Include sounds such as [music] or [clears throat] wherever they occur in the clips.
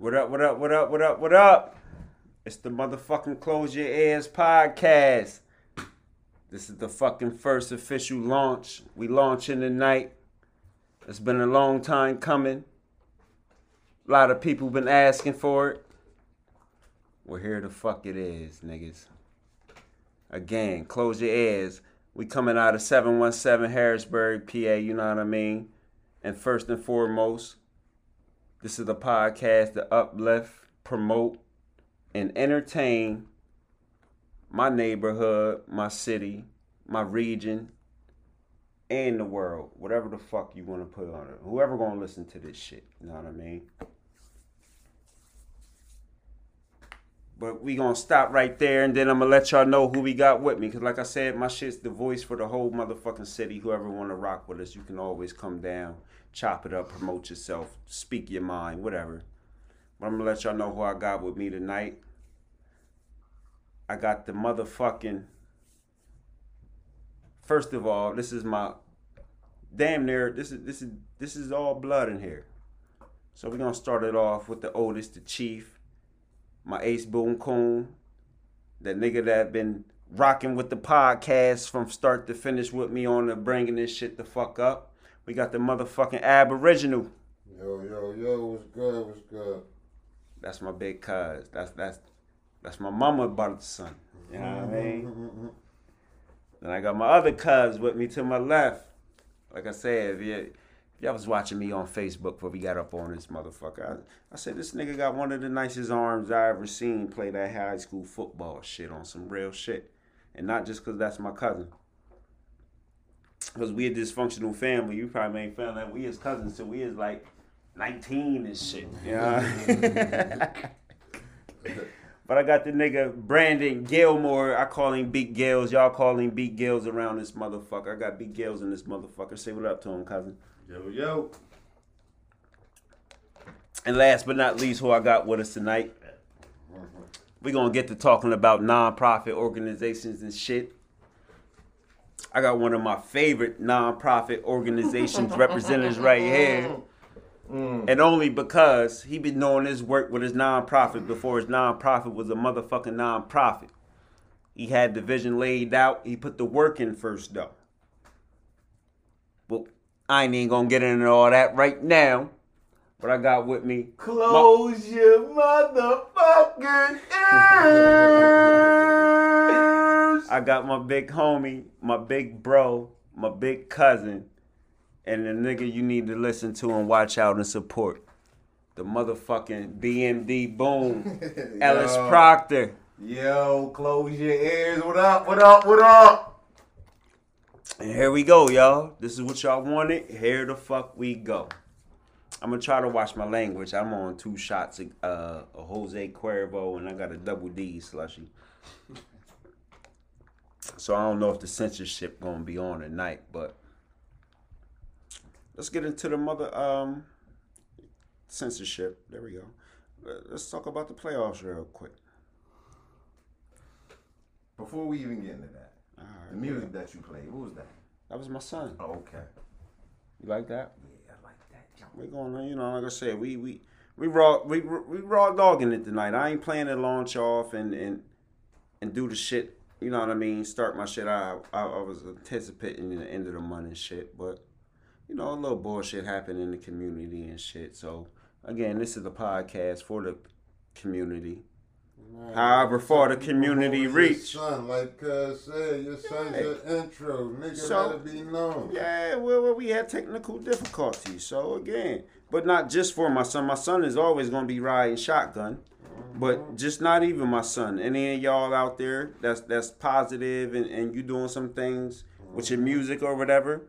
What up, what up, what up, what up, what up? It's the motherfucking Close Your Ears podcast. This is the fucking first official launch. We launching tonight. It's been a long time coming. A lot of people been asking for it. Well, here the fuck it is, niggas. Again, close your ears. We coming out of 717 Harrisburg, PA, you know what I mean? And first and foremost, this is the podcast to uplift, promote, and entertain my neighborhood, my city, my region, and the world. Whatever the fuck you want to put on it. Whoever gonna listen to this shit, you know what I mean? But we gonna stop right there, and then I'm gonna let y'all know who we got with me. Cause like I said, my shit's the voice for the whole motherfucking city. Whoever wanna rock with us, you can always come down, chop it up, promote yourself, speak your mind, whatever. But I'm gonna let y'all know who I got with me tonight. I got the motherfucking. First of all, this is my damn near. This is this is this is all blood in here. So we're gonna start it off with the oldest, the chief my ace boom coon, the nigga that been rocking with the podcast from start to finish with me on the bringing this shit the fuck up. We got the motherfucking aboriginal. Yo, yo, yo, what's good? What's good? That's my big cuz. That's that's that's my mama brother's son. You know what I mean? Mm-hmm. Then I got my other cuz with me to my left. Like I said, if you Y'all was watching me on Facebook before we got up on this motherfucker. I, I said this nigga got one of the nicest arms I ever seen play that high school football shit on some real shit, and not just cause that's my cousin. Cause we a dysfunctional family. You probably ain't found that we as cousins till we is like nineteen and shit. Yeah. [laughs] but I got the nigga Brandon Gilmore. I call him Big Gills. Y'all call him Big Gills around this motherfucker. I got Big Gills in this motherfucker. Say what up to him, cousin. Yo, yo. And last but not least, who I got with us tonight, we're gonna get to talking about non-profit organizations and shit. I got one of my favorite non-profit organizations representatives right here. [laughs] Mm. And only because he been doing his work with his non-profit before his non-profit was a motherfucking non-profit. He had the vision laid out. He put the work in first though. Well, I ain't even gonna get into all that right now. But I got with me. Close your motherfucking ears. [laughs] [laughs] I got my big homie, my big bro, my big cousin, and the nigga you need to listen to and watch out and support. The motherfucking BMD Boom, [laughs] Ellis Yo. Proctor. Yo, close your ears. What up? What up? What up? And here we go, y'all. This is what y'all wanted. Here the fuck we go. I'm gonna try to watch my language. I'm on two shots of uh, a Jose Cuervo and I got a double D slushy. So I don't know if the censorship gonna be on tonight, but let's get into the mother um censorship. There we go. Let's talk about the playoffs real quick. Before we even get into that, All the right. music that you played, what was that? That was my son. Oh, okay. You like that? Yeah, I like that. We're going, you know, like I said, we we we raw we we raw dogging it tonight. I ain't planning to launch off and and and do the shit. You know what I mean? Start my shit. I I, I was anticipating the end of the month and shit, but you know, a little bullshit happened in the community and shit. So again, this is a podcast for the community. However far the community reach. Son, like Cuz said, your son's Yeah. your intro. Nigga, So- let it be known. Yeah, well, well, we had technical difficulties. So again, but not just for my son. My son is always gonna be riding shotgun, but just not even my son. Any of y'all out there that's that's positive and, and you doing some things with your mm-hmm. music or whatever,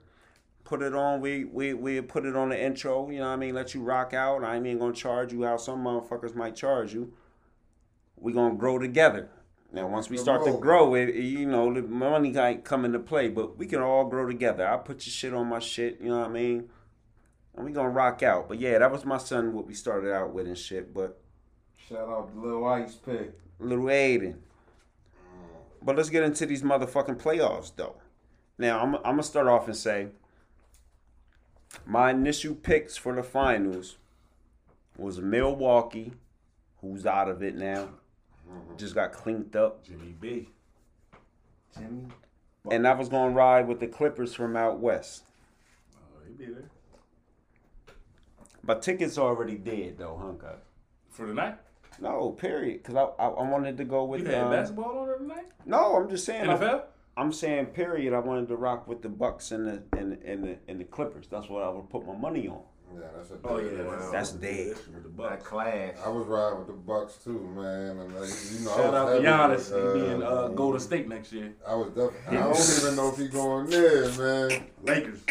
put it on. We we we put it on the intro. You know what I mean? Let you rock out. I ain't even gonna charge you how some motherfuckers might charge you. We gonna grow together. Now, once we start to grow, it, it- you know, the money might come into play, but we can all grow together. I put your shit on my shit, you know what I mean? And we gonna rock out. But yeah, that was my son, what we started out with and shit. But Shout out to Lil Ice Pick. little Aiden. But let's get into these motherfucking playoffs, though. Now, I'm, I'm gonna start off and say my initial picks for the finals was Milwaukee, who's out of it now, mm-hmm. just got cleaned up, Jimmy B. Jimmy. and I was gonna ride with the Clippers from out west. Oh, he be there But tickets already dead though, huh? Cuz? for the night. No, period. Cause I, I I wanted to go with You had um, basketball on there tonight. No, I'm just saying. I- NFL. I'm saying period. I wanted to rock with the Bucks and the and the, and the, and the Clippers. That's what I would put my money on. Yeah, that's a Oh yeah, dead that's, round. That's dead. That Bucks. clash. I was riding with the Bucks too, man. And uh, you know, Shout I out was to Giannis. with, he being uh, Golden State next year. I was definitely. I don't even know if he going there, man. Lakers.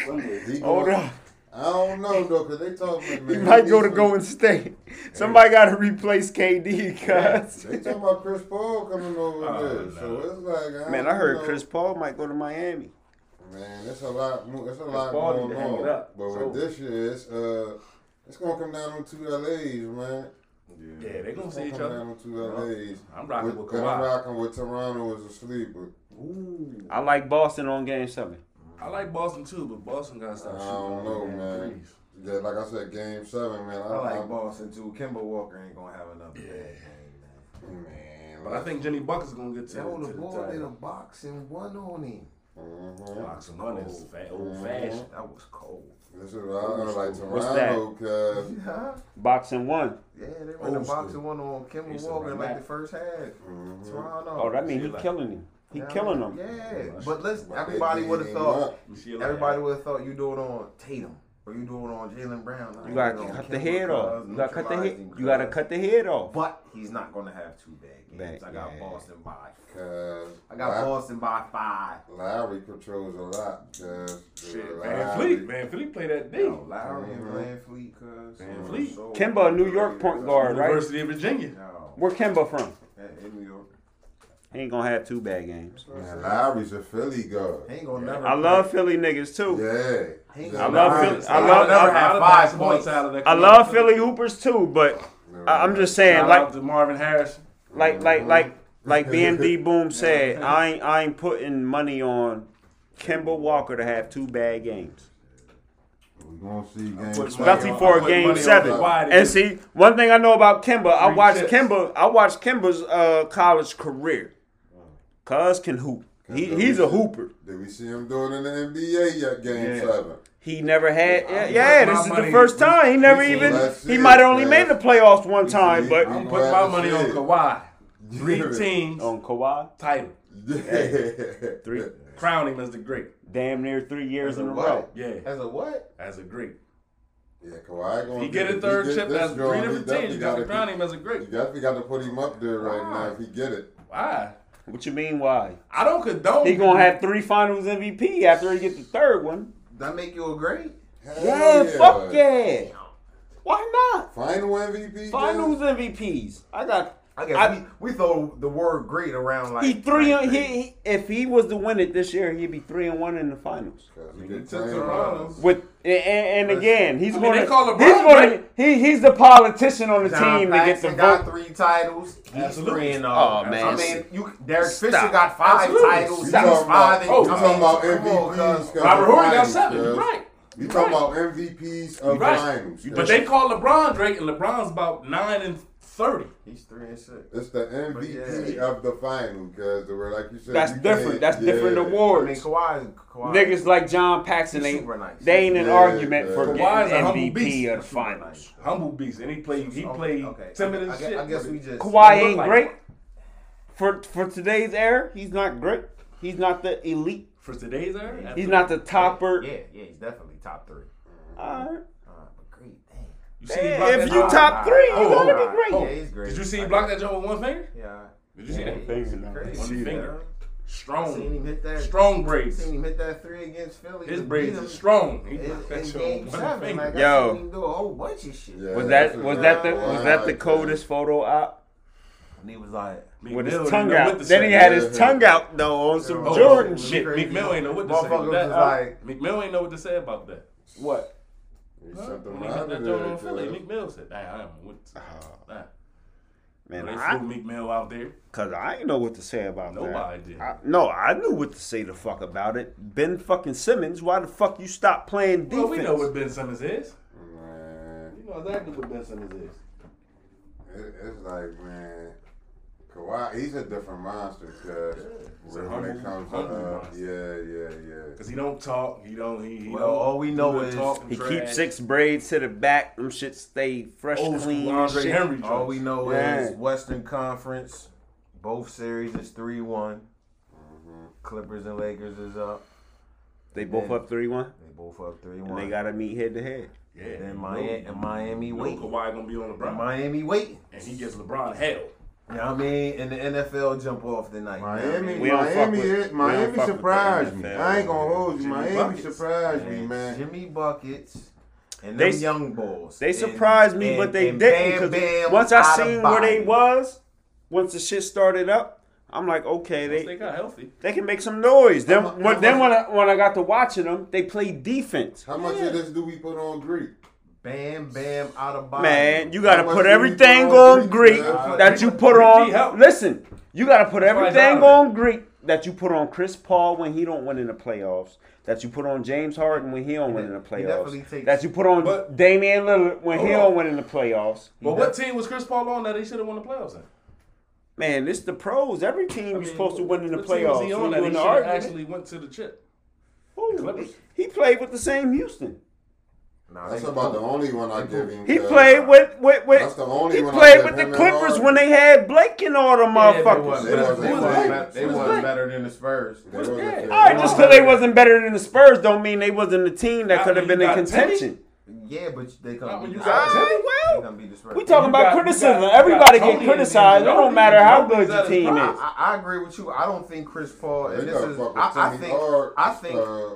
He Hold going, on. I don't know though, cause they talking. Man, He might go to needs Golden State. Somebody got to replace KD, cuz. some- They talking about Chris Paul coming over Oh, there, no. so it's like. I Man, I heard know. Chris Paul might go to Miami. Man, it's a lot. mo- It's a lot Paul need going on. it up. But So- with this year, it's uh, it's gonna come down to two LAs, man. Yeah, they're gonna It's see each come other. down to two LAs. I'm rocking with, and I'm rocking with Toronto as a sleeper. Ooh. I like Boston on Game Seven. I like Boston too, but Boston got to stop shooting. I shooting. don't know, man. threes. Yeah, like I said, Game Seven, man. I, I like I, Boston too. Kemba Walker ain't gonna have another bad game, man. But I think Jimmy is gonna get to, man. That on to the the board did a title. boxing one on him. Mhm. Boxing one is fa- old Mhm. fashioned. That was cold. This is why I like What's Toronto, cause Huh? Boxing one. Yeah, they Old ran a boxing one on Kemba Walker in like the first half. mhm. Toronto. Oh, that means he Shit like- killing him. He Yeah, killing him. Yeah, but listen, But everybody would have thought. up. You see it like Everybody would have thought you do it on Tatum or you do it on Jaylen Brown. Nah, You gotta do it cut the head off. You gotta cut the head. You gotta cut the head off. But he's not gonna have two bad games. Bad, I got yeah. Boston by. Cause I got La- Boston by five. Lowry controls a lot. Cause Shit, VanVleet, Van Fleet play that D. Yo, Lowry and. VanVleet, cause VanVleet. so- Kemba, a New York point guard, right? University of Virginia. Yo, Where Kemba from? in in New York. He ain't gonna have two bad games. Man, Lowry's a Philly guard. He ain't gonna never. I love Philly niggas too. Yeah. He ain't Yeah, I love Philly- he I love- gonna never I- A lot have five basketball points. talent that I love. Philly hoopers too, but I- I'm just saying, Shout like, out to Marvin Harris. like, like, like, like [laughs] BMD Boom said, I ain't, I ain't putting money on Kemba Walker to have two bad games, We gonna see game. especially for a game money on seven. And see, one thing I know about Kemba, I Three watched chips. Kemba, I watched Kemba's uh, college career. Cuz can hoop. He, he's a hooper. Did we see him doing in the NBA yet? Game Yeah. seven. He never had. Yeah, yeah this my is the first time. He never we- even. He see might have only man. made the playoffs one We time, see but it. I'm You putting my money on it. Kawhi. [laughs] Three teams, on Kawhi, title. three, Crown him as the great. damn near three years As in a a what? row. Yeah, As a what? as a great. Yeah, Kawhi gonna he get a third get chip, this that's joint, three he different teams. You got to crown him as a You great. definitely got to put him up there right now if he get it. Why? What you mean? Why? I don't condone. He gonna have three Finals MVP after he get the third one. That make you a great? Hell Yeah, fuck yeah. Why not? Final MVP. Finals Jim? MVPs. I got. I guess I- we, we throw the word great around like He three. like He, he if he was to win it this year, he'd be three and one in the finals. 'Cause he He been took playing Toronto. With and, and again, he's I mean, gonna. LeBron he's gonna. He, he's the politician on the John team to get the Paxson got vote. three titles. He's Absolutely. three and uh, oh. Oh, man. I mean, you Derek Stop. Fisher got five Absolutely. titles. You He's talking five. about, oh, you're talking about oh, MVPs. Robert Horry got seven. Yes. You're right. You talking right. about MVPs of Right. finals? But cuz. they call LeBron Drake, and LeBron's about nine and thirty. He's three and six. It's the MVP yeah. of the final, because like you said, That's you different. can't- That's different yeah. I mean, awards. Kawhi, Kawhi Niggas like John Paxson ain't. super nice. They ain't an Yeah, argument yeah. for Kawhi's getting MVP beast. of the Super finals. Humble beast, and he played. He Okay, played okay. timid I, as I, shit. I guess we just Kawhi ain't like great one. for for today's era. He's not great. He's not the elite. for today's era. He's not the topper. Yeah, yeah, he's definitely top three. All right. Uh, but great, damn. You see, he blocked Hey, if that you joint- top three, you Oh, gonna oh, be great. oh. Yeah, he's great. Did you see he block that. that joint with one finger? Yeah. Did you see Yeah, that? he's Finger, crazy. One See finger. that? Strong, Seen him hit that. strong braids. Seen him hit that three against Philly. His to braids are strong. He In, blocked that in joint game with one seven, like Yo. I seen him do a whole bunch of shit. Yeah, Was that was that the was that the coldest photo op And he was like, Meek with Mill his tongue out? what Then he had his tongue out though on some Oh, Jordan shit. shit. Meek, Meek Mill ain't know what to say. Motherfucker was like- Meek Mill ain't know what to say about that. What? He Huh? them When he out got that there, joint on Philly. Meek Mill said, "Nah, I know what to Oh. about that." Man, they I, flew Meek Mill out there. cause I ain't know what to say about Nobody that. did. I, no, I knew what to say the fuck about it. Ben fucking Simmons, why the fuck you stop playing defense? Well, we know what Ben Simmons is. Man. We know exactly what Ben Simmons is. It, it's like, man, Kawhi, he's a different monster, cuz. He's a when it comes to, humble uh, monster. yeah, yeah, yeah. Cause he don't talk. He don't. He, he Well, don't, all we know is He keeps six braids to the back. Them shit stay fresh, Old clean. Andre shit. Henry. All we know Yeah. is Western Conference. Both series is three one. Mm-hmm. Clippers and Lakers is up. They both up three one, They both up three one. they gotta meet head to head. Yeah. And you Miami and Miami you waiting. Kawhi gonna be on LeBron, Miami waiting. and he gets LeBron hell. You know what I mean? And the NFL jump off tonight. Miami, We don't fuck Miami, with- is, we don't Miami fuck with the surprised me. I ain't gonna hold you. Jimmy Miami Buckets. surprised me, And man. Jimmy buckets and They- young bulls. They And- surprised me, and- but they and didn't. Bam 'cause Bam once I seen where they was, once the shit started up, I'm like, okay, they they got healthy. they can make some noise. Then, How mu- when, then much- when I, when I got to watching them, they play defense. How much of this do we put on Greek? Bam Bam out of body. Man, you gotta put everything on on Greek, Greek that you put on. Listen, you gotta put everything on Greek that you put on Chris Paul when he don't win in the playoffs. That you put on James Harden when he don't win in the playoffs. takes- That you put on But- Damian Lillard when he Hold don't win in the playoffs. But what team was Chris Paul on that he should have won the playoffs in? Man, this the pros. Every team I you're mean, supposed to win in the what team was playoffs. He on you that he in the should actually went to the chip. Ooh, he played with the same Houston. Nah, That's they- about the only one I give him. He played with with, with That's the only he one played with the Clippers when they had Blake and all them Yeah, they motherfuckers. wasn't, They they wasn't- wasn't, they they wasn't- wasn't, they wasn't- better than the Spurs. They wasn't Yeah. fair. All right, just because they wasn't better than the Spurs don't mean they wasn't the team that could have been in got Timmy. contention. Yeah, but they Not couldn't you got Spurs. Ah, They well, couldn't beat the Spurs. we talking about got- criticism. got- Everybody get criticized. It don't matter how good your team is is. I, I agree with you. I don't think Chris Paul, and this is, I, I think, I think, uh,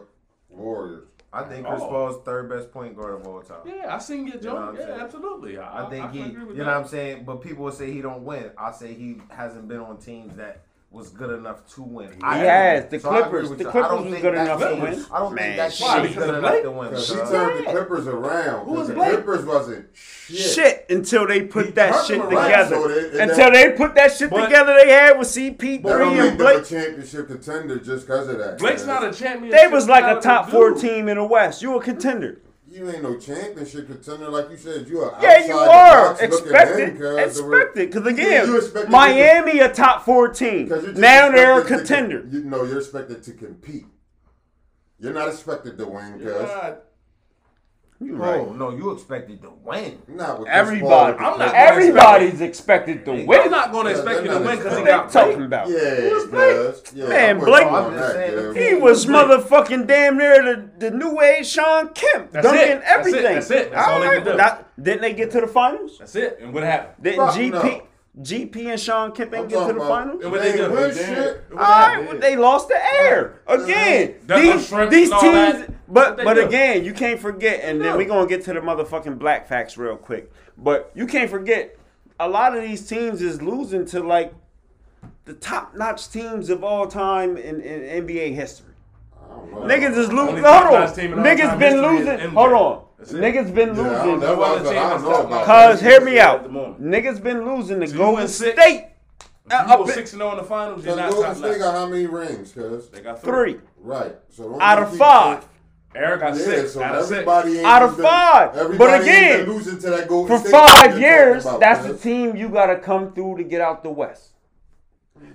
Warriors. I think Chris. Paul's third best point guard of all time. Yeah, I seen your You know what joint. I'm Yeah, saying? absolutely. I, I think can he, agree with you know that. what I'm saying? But people will say he don't win. I say he hasn't been on teams that was good enough to win. I He has. The So Clippers- the Clippers don't was think good that enough to win. I don't Man, think that shit. team was Because good of enough Blake? to win. Because she cuz. turned the Clippers around. Who was the Blake? Clippers wasn't shit. Shit until they put He that shit together. so they- until that- they put that shit But- together they had with CP3 don't and make them a Blake. championship contender just because of that. Blake's cuz. not a champion. They was like a top four team in the West. You were a contender. You ain't no championship contender like you said. You are Yeah, you are the box looking expected. Expected, because again, You expected to- Miami a top four team. Now they're a expected to- contender. you know, you're expected to compete. You're not expected to win, cuz. Yeah, You Bro, right. no, you expected to win. Not with Everybody, I'm not- everybody's expected to I'm win. not going to expect you to win because he What they got talking about? Yeah, Who's Blake? Yeah, Man, I'm Blake- on that, saying cuz. the He was Blake. motherfucking damn near the, the new age Sean Kemp, That's dunking it. That's it. everything. That's it. That's all they right, can do. not- didn't they get to the finals? That's it. And what happened? Didn't Fuck GP, no. GP and Sean Kemp ain't get to the about- finals? And what They they do? win shit. All right, well, they lost the air again. These, these teams, but but do? again, you can't forget, and then do? we gonna get to the motherfucking black facts real quick. But you can't forget, a lot of these teams is losing to like the top notch teams of all time in, in NBA history. I don't. Niggas is losing. Only Hold on, team in all niggas been losing. Hold on, That's it. niggas been Yeah, I don't losing. know. No other I team don't that's know top about notch. Cause hear me out, niggas been losing to So you Golden six. State. If Uh, you go six and zero in the finals, you're not Golden top State notch. got how many rings, cuz? They got Three Right. So out of five. Eric got saying- six. Yeah, out of six. everybody ain't Out of five. But again, losing to that Golden For State five years, talking about, that's the team you got to come through to get out the West.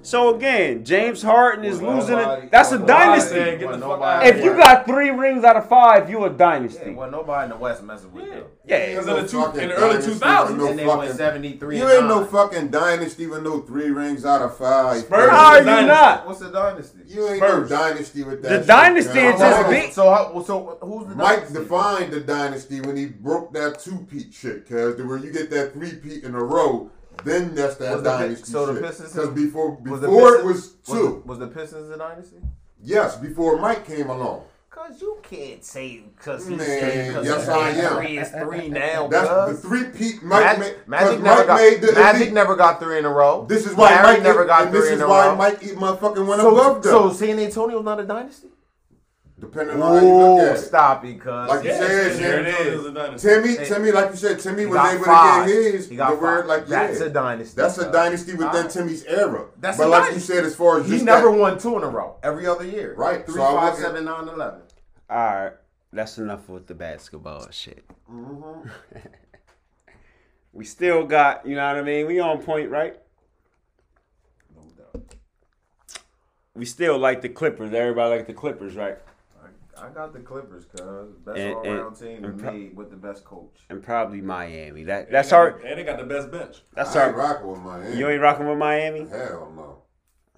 So again, James Harden is Well, losing nobody- it. That's a dynasty. nobody- Well, fuck nobody- out If you got three rings out of five, you a Yeah, dynasty. well, nobody in the West messes with Yeah. them. Yeah. Because Ain't in the two- no in the early dynasty 2000s, no and they went 73 You and ain't no fucking dynasty with no three rings out of five. Spurs How is are a you dynasty. not? What's the dynasty? You ain't Spurs. no dynasty with that. The shit, dynasty is just So- big. So, how, so who's the Mike dynasty? defined the dynasty when he broke that two peat shit, cause where you get that three peat in a row, then that's that Was the Pi- dynasty so the. Pistons- Cause before Was before it Pistons- was Was two. the, was the Pistons a dynasty? yes, before Mike came along. Cause you can't say because he's Man, cause yes, he's I am. three is three [laughs] now. That's cuz. the three peak. Mike Mag- made. Magic never Mike got made the Magic elite. never got three in a row. This is why Larry Mike never got and three this in is a why row. Mike eat motherfucking went so, above them. so San Antonio's not a dynasty. Depending on how you look at it. stop it, cuz. Like you said, San San Antonio's a dynasty. Timmy, Hey, Timmy, like you said, Timmy was able five. to get his. He got the word, five. like That's yeah. a dynasty. That's a cuz. dynasty within Alright. Timmy's era. That's but a like you said, as far as He just never that, won two in a row every other year. Right, Three, so I five, look at- seven, nine, eleven. All right, that's enough with the basketball shit. Mm-hmm. [laughs] We still got, you know what I mean? We on point, right? No doubt. We still like the Clippers. Everybody like the Clippers, right? I, I got the Clippers, cuz best And- all around team and and pro- made with the best coach. And probably Miami. That that's They our And they got the best bench. that's I ain't our. rocking with Miami. You ain't rocking with Miami. Hell no.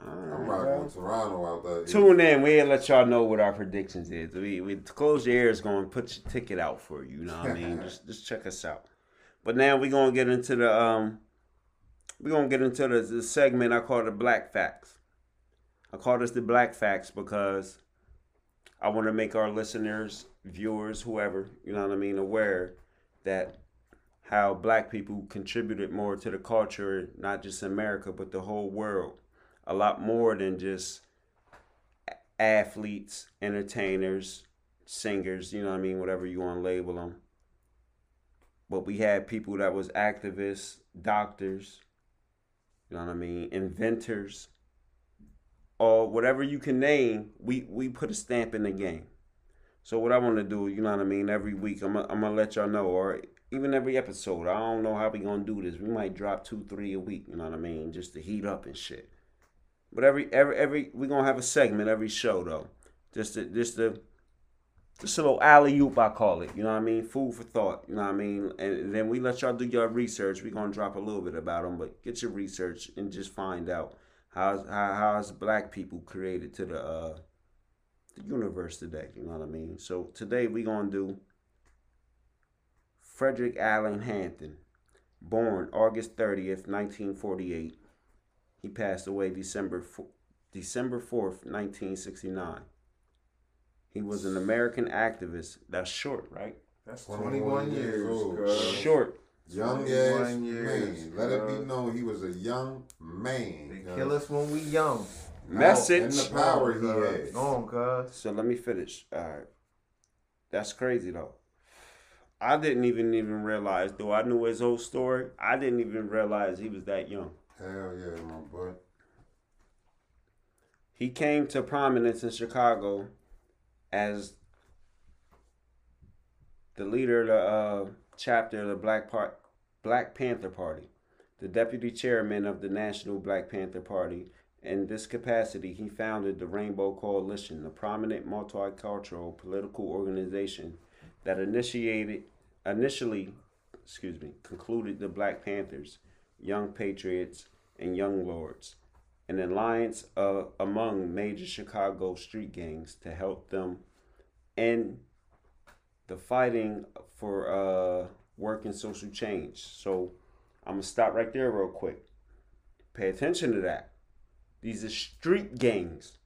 I'm Alright, rocking bro. with Toronto out there. Tune in. We'll let y'all know what our predictions is. We, we close your ears. Going to put your ticket out for you. You know what I mean? [laughs] Just just check us out. But now we're gonna get into the um. we're gonna get into the, the segment I call the Black Facts. I call this the Black Facts because I want to make our listeners, viewers, whoever you know what I mean, aware that how black people contributed more to the culture, not just America, but the whole world. A lot more than just athletes, entertainers, singers, you know what I mean, whatever you want to label them. But we had people that was activists, doctors, you know what I mean, inventors, or whatever you can name, we, we put a stamp in the game. So what I want to do, you know what I mean, every week I'm I'm gonna let y'all know, or even every episode. I don't know how we gonna do this. We might drop two, three a week. You know what I mean, just to heat up and shit. But every every every we gonna have a segment every show though, just to just to just a little alley oop I call it. You know what I mean, food for thought. You know what I mean, and then we let y'all do your research. We gonna drop a little bit about them, but get your research and just find out how's how how's black people created to the uh the universe today. You know what I mean. So today we're gonna do Frederick Allen Hampton, born August thirtieth, nineteen forty eight. He passed away December fo- December 4th, 1969. He was an American activist. That's short, right? That's 21 21 years years, old. Short. Young 21 ass years, man. Let it be known he was a young man. They cuz. kill us when we young. Message. And the power he Go has. cuz. Go on, cuz. So let me finish. All right. That's crazy though. I didn't even even realize though I knew his whole story. I didn't even realize he was that young. Hell yeah, my boy. He came to prominence in Chicago as the leader of the uh, chapter of the Black Part Black Panther Party, the deputy chairman of the National Black Panther Party. In this capacity, he founded the Rainbow Coalition, a prominent multicultural political organization that initiated initially, excuse me, concluded the Black Panthers, Young Patriots, and Young Lords an alliance uh, among major Chicago street gangs to help them end the fighting for uh, work and social change. So I'm gonna stop right there real quick. Pay attention to that. These are street gangs.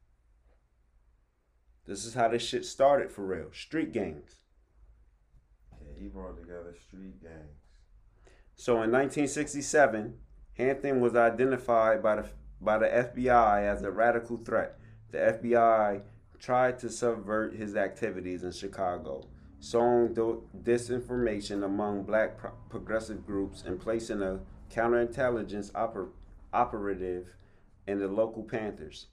This is how this shit started for real. Street gangs. Yeah, he brought together street gangs. So in 1967, Hampton was identified by the by the FBI as a radical threat. The FBI tried to subvert his activities in Chicago, sowing disinformation among black pro- progressive groups and placing a counterintelligence oper- operative in the local Panthers.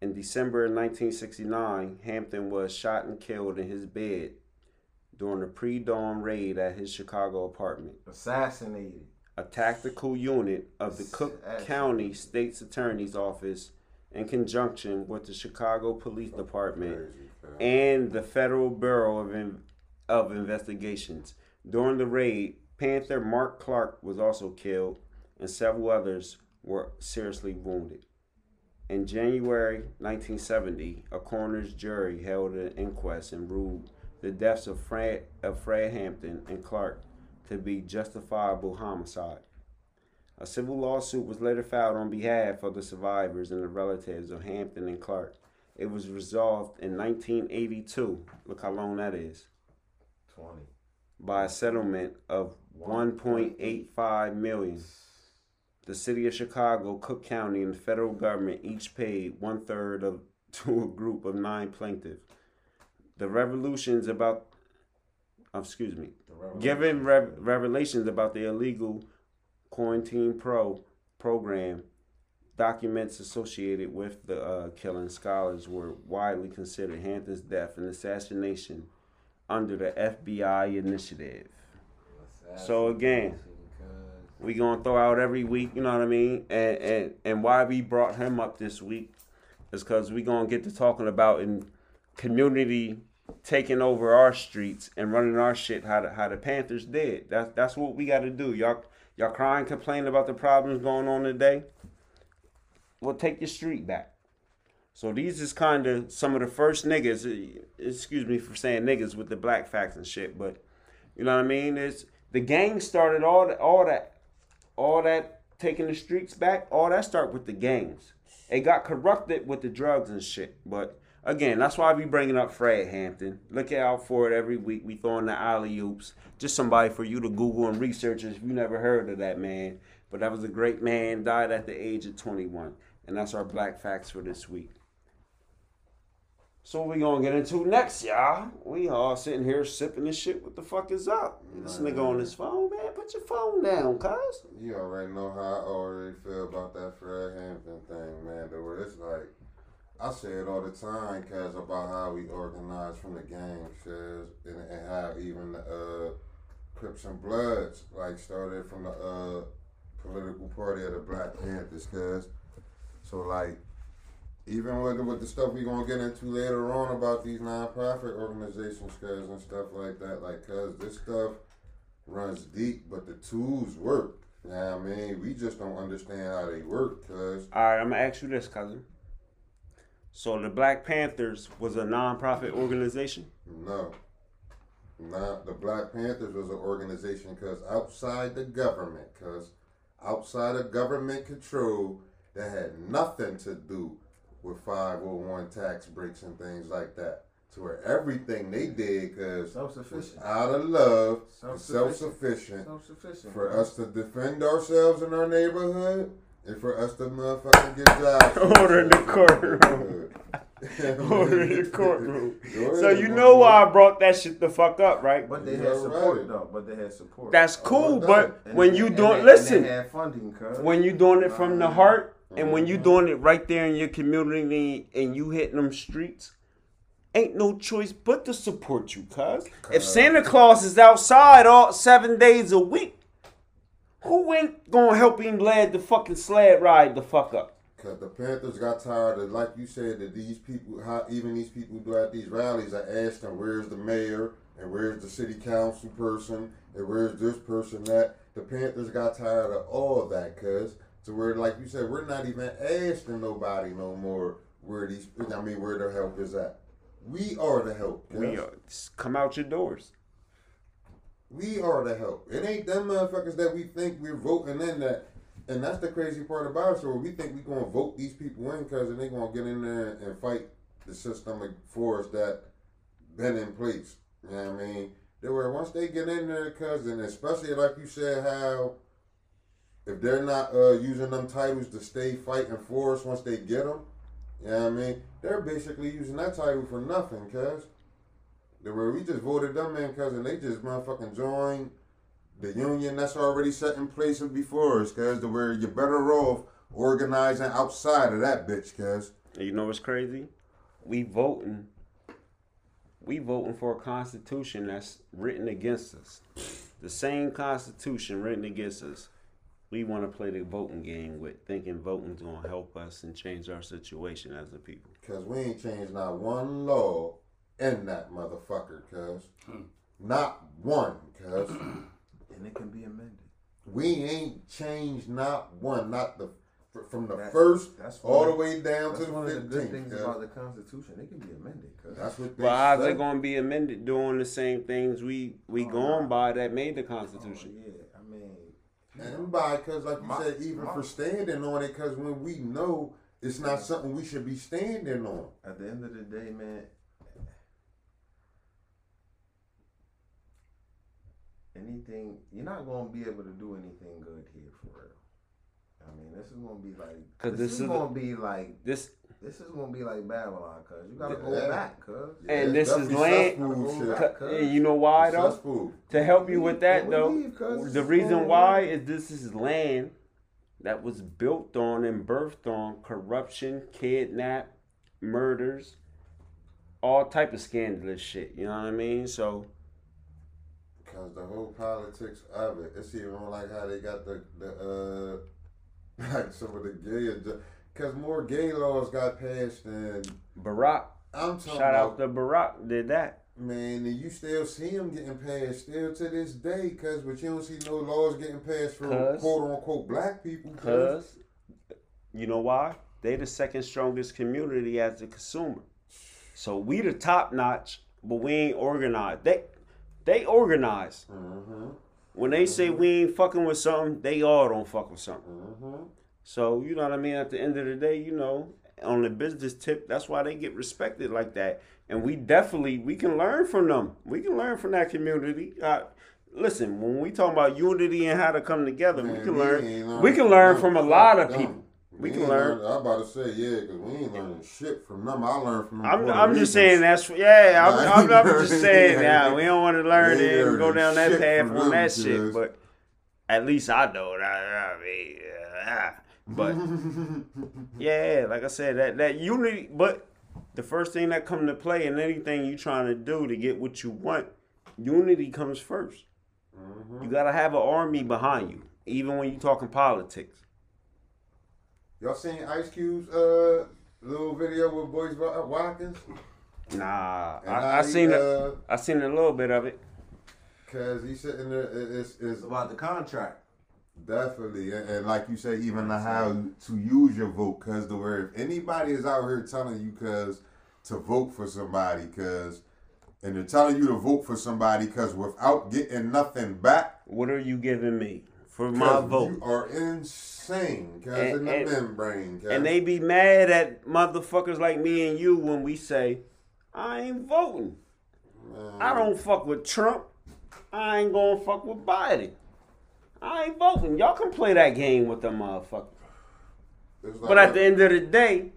In December 1969, Hampton was shot and killed in his bed during a pre-dawn raid at his Chicago apartment Assassinated. a tactical unit of the Cook County State's Attorney's Office in conjunction with the Chicago Police Department. And the Federal Bureau of, In- of Investigations. During the raid, Panther Mark Clark was also killed, and several others were seriously wounded. In January 1970, a coroner's jury held an inquest and ruled the deaths of Fred, of Fred Hampton and Clark to be justifiable homicide. A civil lawsuit was later filed on behalf of the survivors and the relatives of Hampton and Clark. It was resolved in 1982. Look how long that is. 20. By a settlement of 1.85 million. The city of Chicago, Cook County, and the federal government each paid one third of [laughs] to a group of nine plaintiffs. The revolutions about, oh, excuse me. Given rev- revelations about the illegal COINTELPRO program, documents associated with the uh, killing scholars were widely considered Hampton's death and assassination under the FBI initiative. So again, we gonna throw out every week. You know what I mean? And and and why we brought him up this week is because we gonna get to talking about in community taking over our streets and running our shit how the how the Panthers did. That's that's what we got to do. Y'all y'all crying, complaining about the problems going on today. Well, take your street back. So these is kind of some of the first niggas. Excuse me for saying niggas with the black facts and shit, but you know what I mean. It's the gang started all that, all that, all that taking the streets back. All that start with the gangs. It got corrupted with the drugs and shit. But again, that's why we bringing up Fred Hampton. Look out for it every week. We throwing the alley oops. Just somebody for you to Google and research if you never heard of that man. But that was a great man. Died at the age of 21. And that's our black facts for this week. So what we gonna get into next, y'all? We all sitting here sipping this shit. What the fuck is up? This nigga on his phone, man. Put your phone down, cuz. You already know how I already feel about that Fred Hampton thing, man. The where it's like, I say it all the time, cause about how we organize from the game, cause and, and how even the uh, Crips and Bloods like started from the uh, political party of the Black Panthers, cause so like. Even with, with the stuff we gonna get into later on about these nonprofit organizations, cause and stuff like that, like, cause this stuff runs deep, but the tools work. You know what I mean? We just don't understand how they work, cuz. All right, I'm gonna ask you this, cousin. So the Black Panthers was a non-profit organization. No. Not the Black Panthers was an organization because outside the government, because outside of government control, that had nothing to do with 501 tax breaks and things like that. To where everything they did, because Self-sufficient. out of love, and Self-sufficient. self-sufficient, Self-sufficient. for us to defend ourselves in our neighborhood and for us to motherfucking get jobs. [laughs] Order in the courtroom. [laughs] Order in the courtroom. So you know why I brought that shit the fuck up, right? But they You had support right. though. But they had support. That's cool, Oh, but And when they- you and doing they- listen, they had funding, when you doing it from the heart and when you Mhm. doing it right there in your community and you hitting them streets ain't no choice but to support you cuz if santa claus is outside all seven days a week who ain't gonna help him lad the fucking sled ride the fuck up Cause the Panthers got tired of, like you said, that these people, how even these people do at these rallies, are asking, "Where's the mayor? And where's the city council person? And where's this person?" That the Panthers got tired of all of that, cause to where, like you said, we're not even asking nobody no more where these, I mean, where the help is at. We are the help. we are, come out your doors We are the help. It ain't them motherfuckers that we think we're voting in that. And that's the crazy part about it. So we think we're gonna vote these people in because they're gonna get in there and fight the system systemic force that been in place. You know what I mean? They were once they get in there, cause and especially like you said, how if they're not uh, using them titles to stay fighting for us once they get them, you know what I mean? They're basically using that title for nothing. The where we just voted them in, cause and they just motherfucking joined the union that's already set in place before us, cause the where you're better off organizing outside of that bitch, cause. You know what's crazy? We voting. We voting for a constitution that's written against us. The same constitution written against us. We want to play the voting game with, thinking voting's gonna help us and change our situation as a people. Cause we ain't changed not one law in that motherfucker, cuz. Not one, cuz. [clears throat] and it can be amended. we ain't changed not one, not the from the That- first that's all the way down to the one of the good things cuz. about the Constitution. It can be amended. Cause That's what they But how's it gonna be amended doing the same things we we Oh, going nah. by that made the Oh, constitution? yeah, I mean, you know, And by, cause like you My- said, even my- for standing on it, cause when we know it's not something we should be standing on. at the end of the day, man, anything you're not gonna be able to do anything good here for real. I mean, this is gonna be like 'Cause this, this is, is gonna be like This this is gonna be like Babylon, cause you gotta go Yeah. back, cuz. And this is land- cesspool Gotta go shit. back, you know why though? Cesspool. To help you with that Don't though, leave, 'cause this the reason going why is this is land that was built on and birthed on corruption, kidnap, murders, all type of scandalous shit. You know what I mean? So Cause the whole politics of it, it's even like how they got the the uh [laughs] like some of the gay, ag- cause more gay laws got passed than Barack, I'm talking shout out to Barack, did that. Man, and you still see them getting passed still to this day, cause but you don't see no laws getting passed for quote unquote black people. Cause you know why? They the second strongest community as a consumer. So we the top notch, but we ain't organized. They they organize. Mm-hmm. When they say we ain't fucking with something, they all don't fuck with something. Mm-hmm. So you know what I mean. At the end of the day, you know, on the business tip, that's why they get respected like that. And we definitely we can learn from them. We can learn from that community. Uh, listen, when we talk about unity and how to come together, we Man, can we learn. learn We can from learn from a lot of people. We can ain't learn. I'm about to say yeah, cause we ain't learning shit from them. I learned from them. I'm, I'm just saying that's yeah. I'm, I'm, I'm [laughs] just saying yeah. we don't want to learn and go down that path on that shit. But at least I know that. I mean, yeah. But [laughs] yeah, like I said, that that unity. But the first thing that come to play in anything you trying to do to get what you want, unity comes 1st Mm-hmm. You gotta have an army behind you, even when you talking politics. Y'all seen Ice Cube's uh little video with Boyce Wa- Watkins? Nah, And I, I he, seen it. uh, I seen a little bit of it. Cause he's sitting there. It's, it's It's about the contract. Definitely, and, and like you say, even the how to use your vote. Cause the word, if anybody is out here telling you, cause to vote for somebody, cause and they're telling you to vote for somebody, cause without getting nothing back, What are you giving me for my vote? you are insane. Cause And- in the and- membrane, cause And they be mad at motherfuckers like me and you when we say, I ain't voting. Man, I don't fuck with Trump. I ain't gonna fuck with Biden. I ain't voting. Y'all can play that game with them motherfucker. But at the end of the day,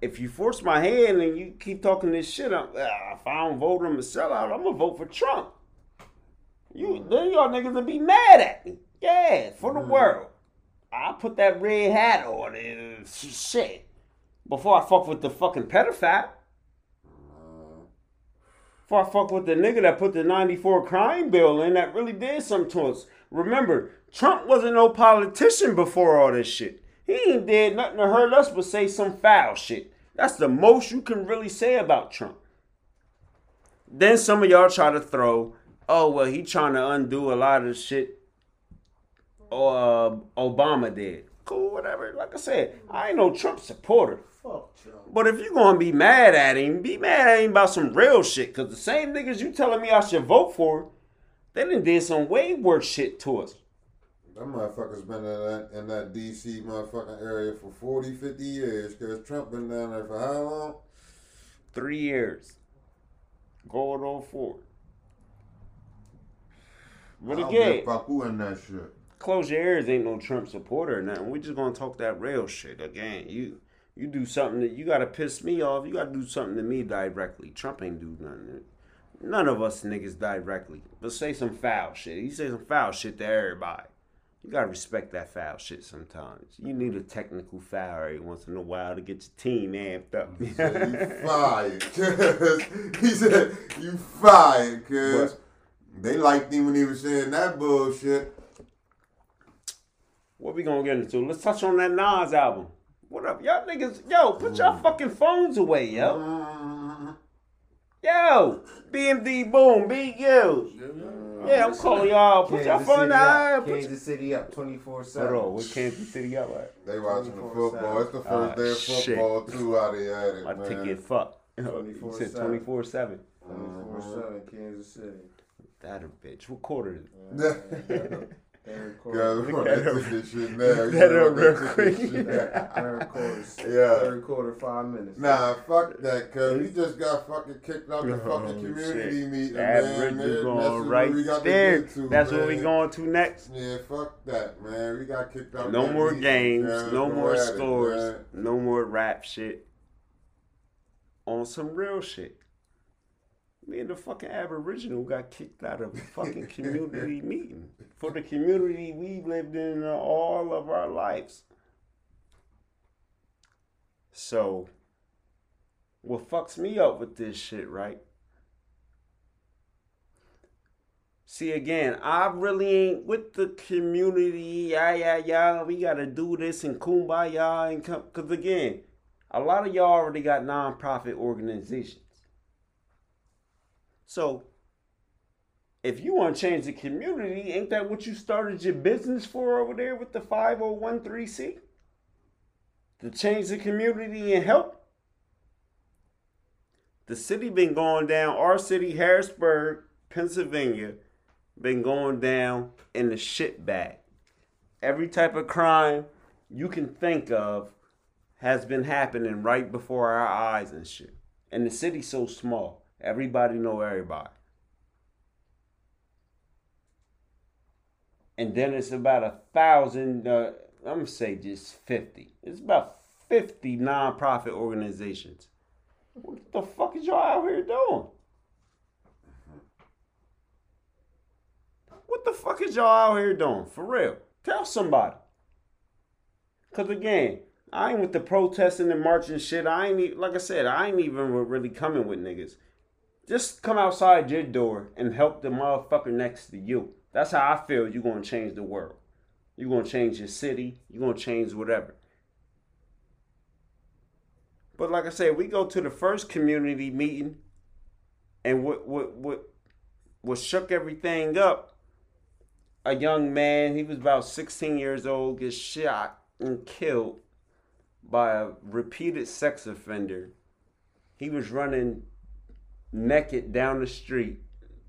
if you force my hand and you keep talking this shit, I'm, ah, if I don't vote, I'm a sellout. I'm gonna vote for Trump. You then y'all niggas will be mad at me. Yeah, for the world. I put that red hat on and shit before I fuck with the fucking pedophile. Before I fuck with the nigga that put the 94 crime bill in that really did something to us. Remember, Trump wasn't no politician before all this shit. He ain't did nothing to hurt us but say some foul shit. That's the most you can really say about Trump. Then some of y'all try to throw, oh well, he trying to undo a lot of shit uh, Obama did. Cool, whatever. Like I said, I ain't no Trump supporter. Fuck Trump. But if you're gonna be mad at him, be mad at him about some real shit. Cause the same niggas you telling me I should vote for, they done did some way worse shit to us. Them motherfuckers been in that in that DC motherfucking area for 40, 50 years. Cause Trump been down there for how long? Three years. Going on four. But I don't again, give fuck who in that shit. close your ears ain't no Trump supporter or nothing. We just gonna talk that real shit. Again, you you do something that you gotta piss me off, you gotta do something to me directly. Trump ain't do nothing. None of us niggas directly. But say some foul shit. He say some foul shit to everybody. You gotta respect that foul shit sometimes. You need a technical foul every once in a while to get your team amped up. Said you fired. Cause he said you fired. Cause [laughs] they liked him when he was saying that bullshit. What we gonna get into? Let's touch on that Nas album. What up, y'all niggas? Yo, put your fucking phones away, yo. Yo, BMD Boom, BQ. Yeah, I'm calling y'all. Put your Kansas phone City down. up. Put your... Kansas City up 24 Hold 7. on, what Kansas City up at? They watching the football. It's the first Ah, day of shit. football too. Out there at it, My man. ticket fucked. You said 24/7. 24 7. 24 7, Kansas City. That a bitch. What quarter is it? Third Yeah, quarter. we run that her. ticket shit [laughs] now. Look You at know real quick. ticket shit now. Third quarter. Yeah. Third quarter, five minutes. Nah, fuck that, cuz we just got fucking kicked out the Oh, fucking community shit. meeting, That man. That's going what right we got to there. to, That's what we going to next. Yeah, fuck that, man. We got kicked out. No more meeting, games. man. No more at it, scores. No more rap shit. On some real shit. Me and the fucking Aboriginal got kicked out of a [laughs] fucking community meeting for the community we lived in uh, all of our lives. So, what fucks me up with this shit, right? See again, I really ain't with the community. Yeah, yeah, yeah. We gotta do this and kumbaya and come. Cause again, a lot of y'all already got nonprofit organizations. So, if you want to change the community, ain't that what you started your business for over there with the 5013C? To change the community and help? The city been going down, our city, Harrisburg, Pennsylvania, been going down in the shit bag. Every type of crime you can think of has been happening right before our eyes and shit. And the city's so small. Everybody know everybody. And then it's about a thousand, uh, I'm gonna say just 50. It's about 50 nonprofit organizations. What the fuck is y'all out here doing? What the fuck is y'all out here doing? For real. Tell somebody. Cause again, I ain't with the protesting and marching shit. I ain't like I said, I ain't even really coming with niggas. Just come outside your door and help the motherfucker next to you. That's how I feel you're gonna change the world. You're gonna change your city, you're gonna change whatever. But like I said, we go to the first community meeting and what what what what shook everything up. A young man, he was about 16 years old, gets shot and killed by a repeated sex offender. He was running naked down the street.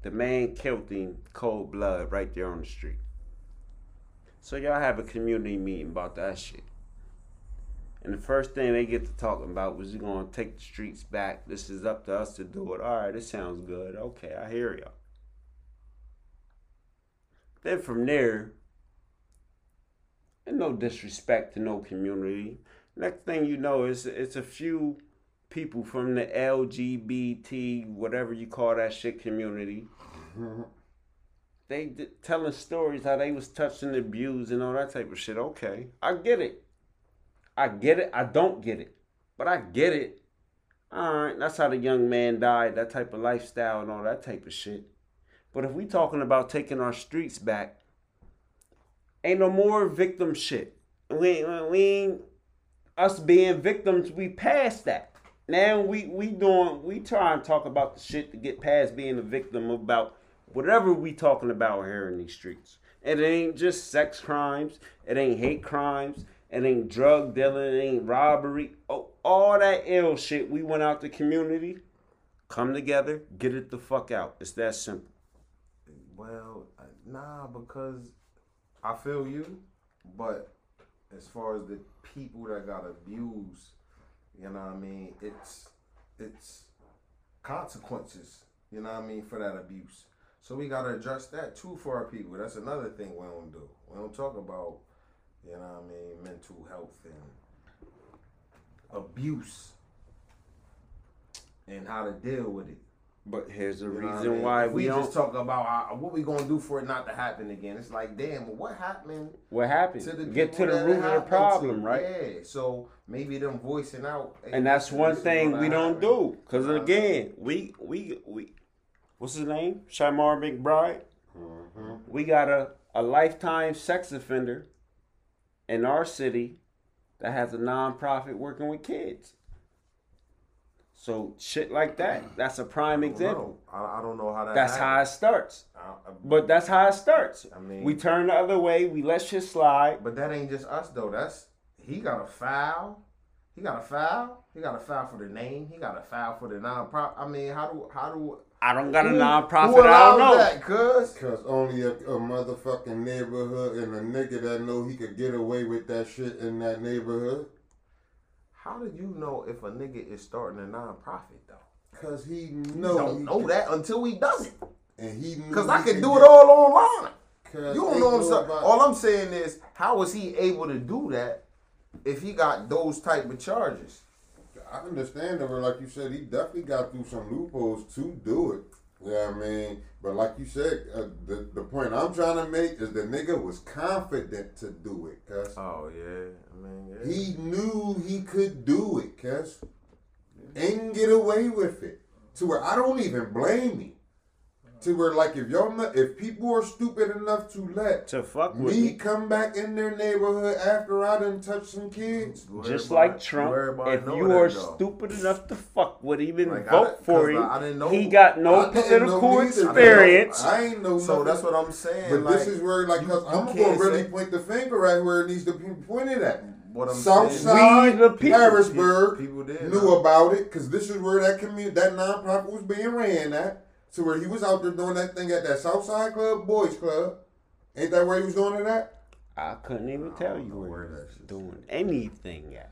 The man killed him cold blood right there on the street. So y'all have a community meeting about that shit. And the first thing they get to talking about was you gonna take the streets back. This is up to us to do it. All right, this sounds good. Okay, I hear y'all. Then from there, and no disrespect to no community. Next thing you know, it's it's a few people from the LGBT, whatever you call that shit community. Mm-hmm. They d- telling stories how they was touched and abused and all that type of shit. Okay, I get it. I get it. I don't get it, but I get it. All right, that's how the young man died. That type of lifestyle and all that type of shit. But if we talking about taking our streets back, ain't no more victim shit. We we ain't us being victims. We passed that. Now we we doing we try and talk about the shit to get past being a victim about whatever we talking about here in these streets. It ain't just sex crimes. It ain't hate crimes. It ain't drug dealing. It ain't robbery. Oh, all that ill shit. We went out the community. Come together. Get it the fuck out. It's that simple. Well, uh, nah, because I feel you, but as far as the people that got abused, you know what I mean, it's it's consequences, you know what I mean, for that abuse. So we gotta address that too for our people. That's another thing we don't do. We don't talk about, you know what I mean, mental health and abuse and how to deal with it. But here's the You I reason mean? why we, we just talk about uh, what we gonna do for it not to happen again. It's like, damn, well, what happened what happened? to the Get to the root of the problem, to? right? Yeah. So maybe them voicing out, hey, And that's one thing we don't do. Cause know again, we we we what's his name? Shamar McBride. Mm-hmm. We got a, a lifetime sex offender in our city that has a nonprofit working with kids. So shit like that, that's a prime I example. know. I, I don't know how that. That's how it starts. I, I, But that's how it starts. I mean, We turn the other way, we let shit slide. but that ain't just us though. That's he got a foul. He got a foul. He got a foul for the name. He got a foul for the non-profit. I mean, how do how do I don't got a non-profit. Who I don't allows know. that? Cause Cause only a, a motherfucking neighborhood and a nigga that know he could get away with that shit in that neighborhood. How do you know if a nigga is starting a non-profit though? Cause he know don't he know could- that until he does it. and he Cause I can, do it all online. You don't know what I'm saying. All I'm saying is, how was he able to do that if he got those type of charges? I understand but like you said, he definitely got through some loopholes to do it. Yeah, I mean, but like you said, uh, the the point I'm trying to make is the nigga was confident to do it, cause Oh yeah, I mean, yeah. he knew he could do it, cause and get away with it. To where I don't even blame him. To where like if y'all not, if people are stupid enough to let To fuck with me me. come back in their neighborhood after I done touched some kids, Just Everybody- like Trump, if you that, are though. stupid enough to fuck with even and Like, I vote didn't- for 'cause him, I didn't know- he got no I didn't political know neither, bro. experience. I ain't know. So nothing. that's what I'm saying. But like, this is where, like, you- cause you I'm gonna really say- point the finger right where it needs to be pointed at. What I'm South saying. Side, We people. Harrisburg, People did, knew huh? about it because this is where that community, that nonprofit was being ran at. So where he was out there doing that thing at that Southside Club, Boys Club. Ain't that where he was doing it at? I couldn't even tell you where where he that was shit's- doing anything at.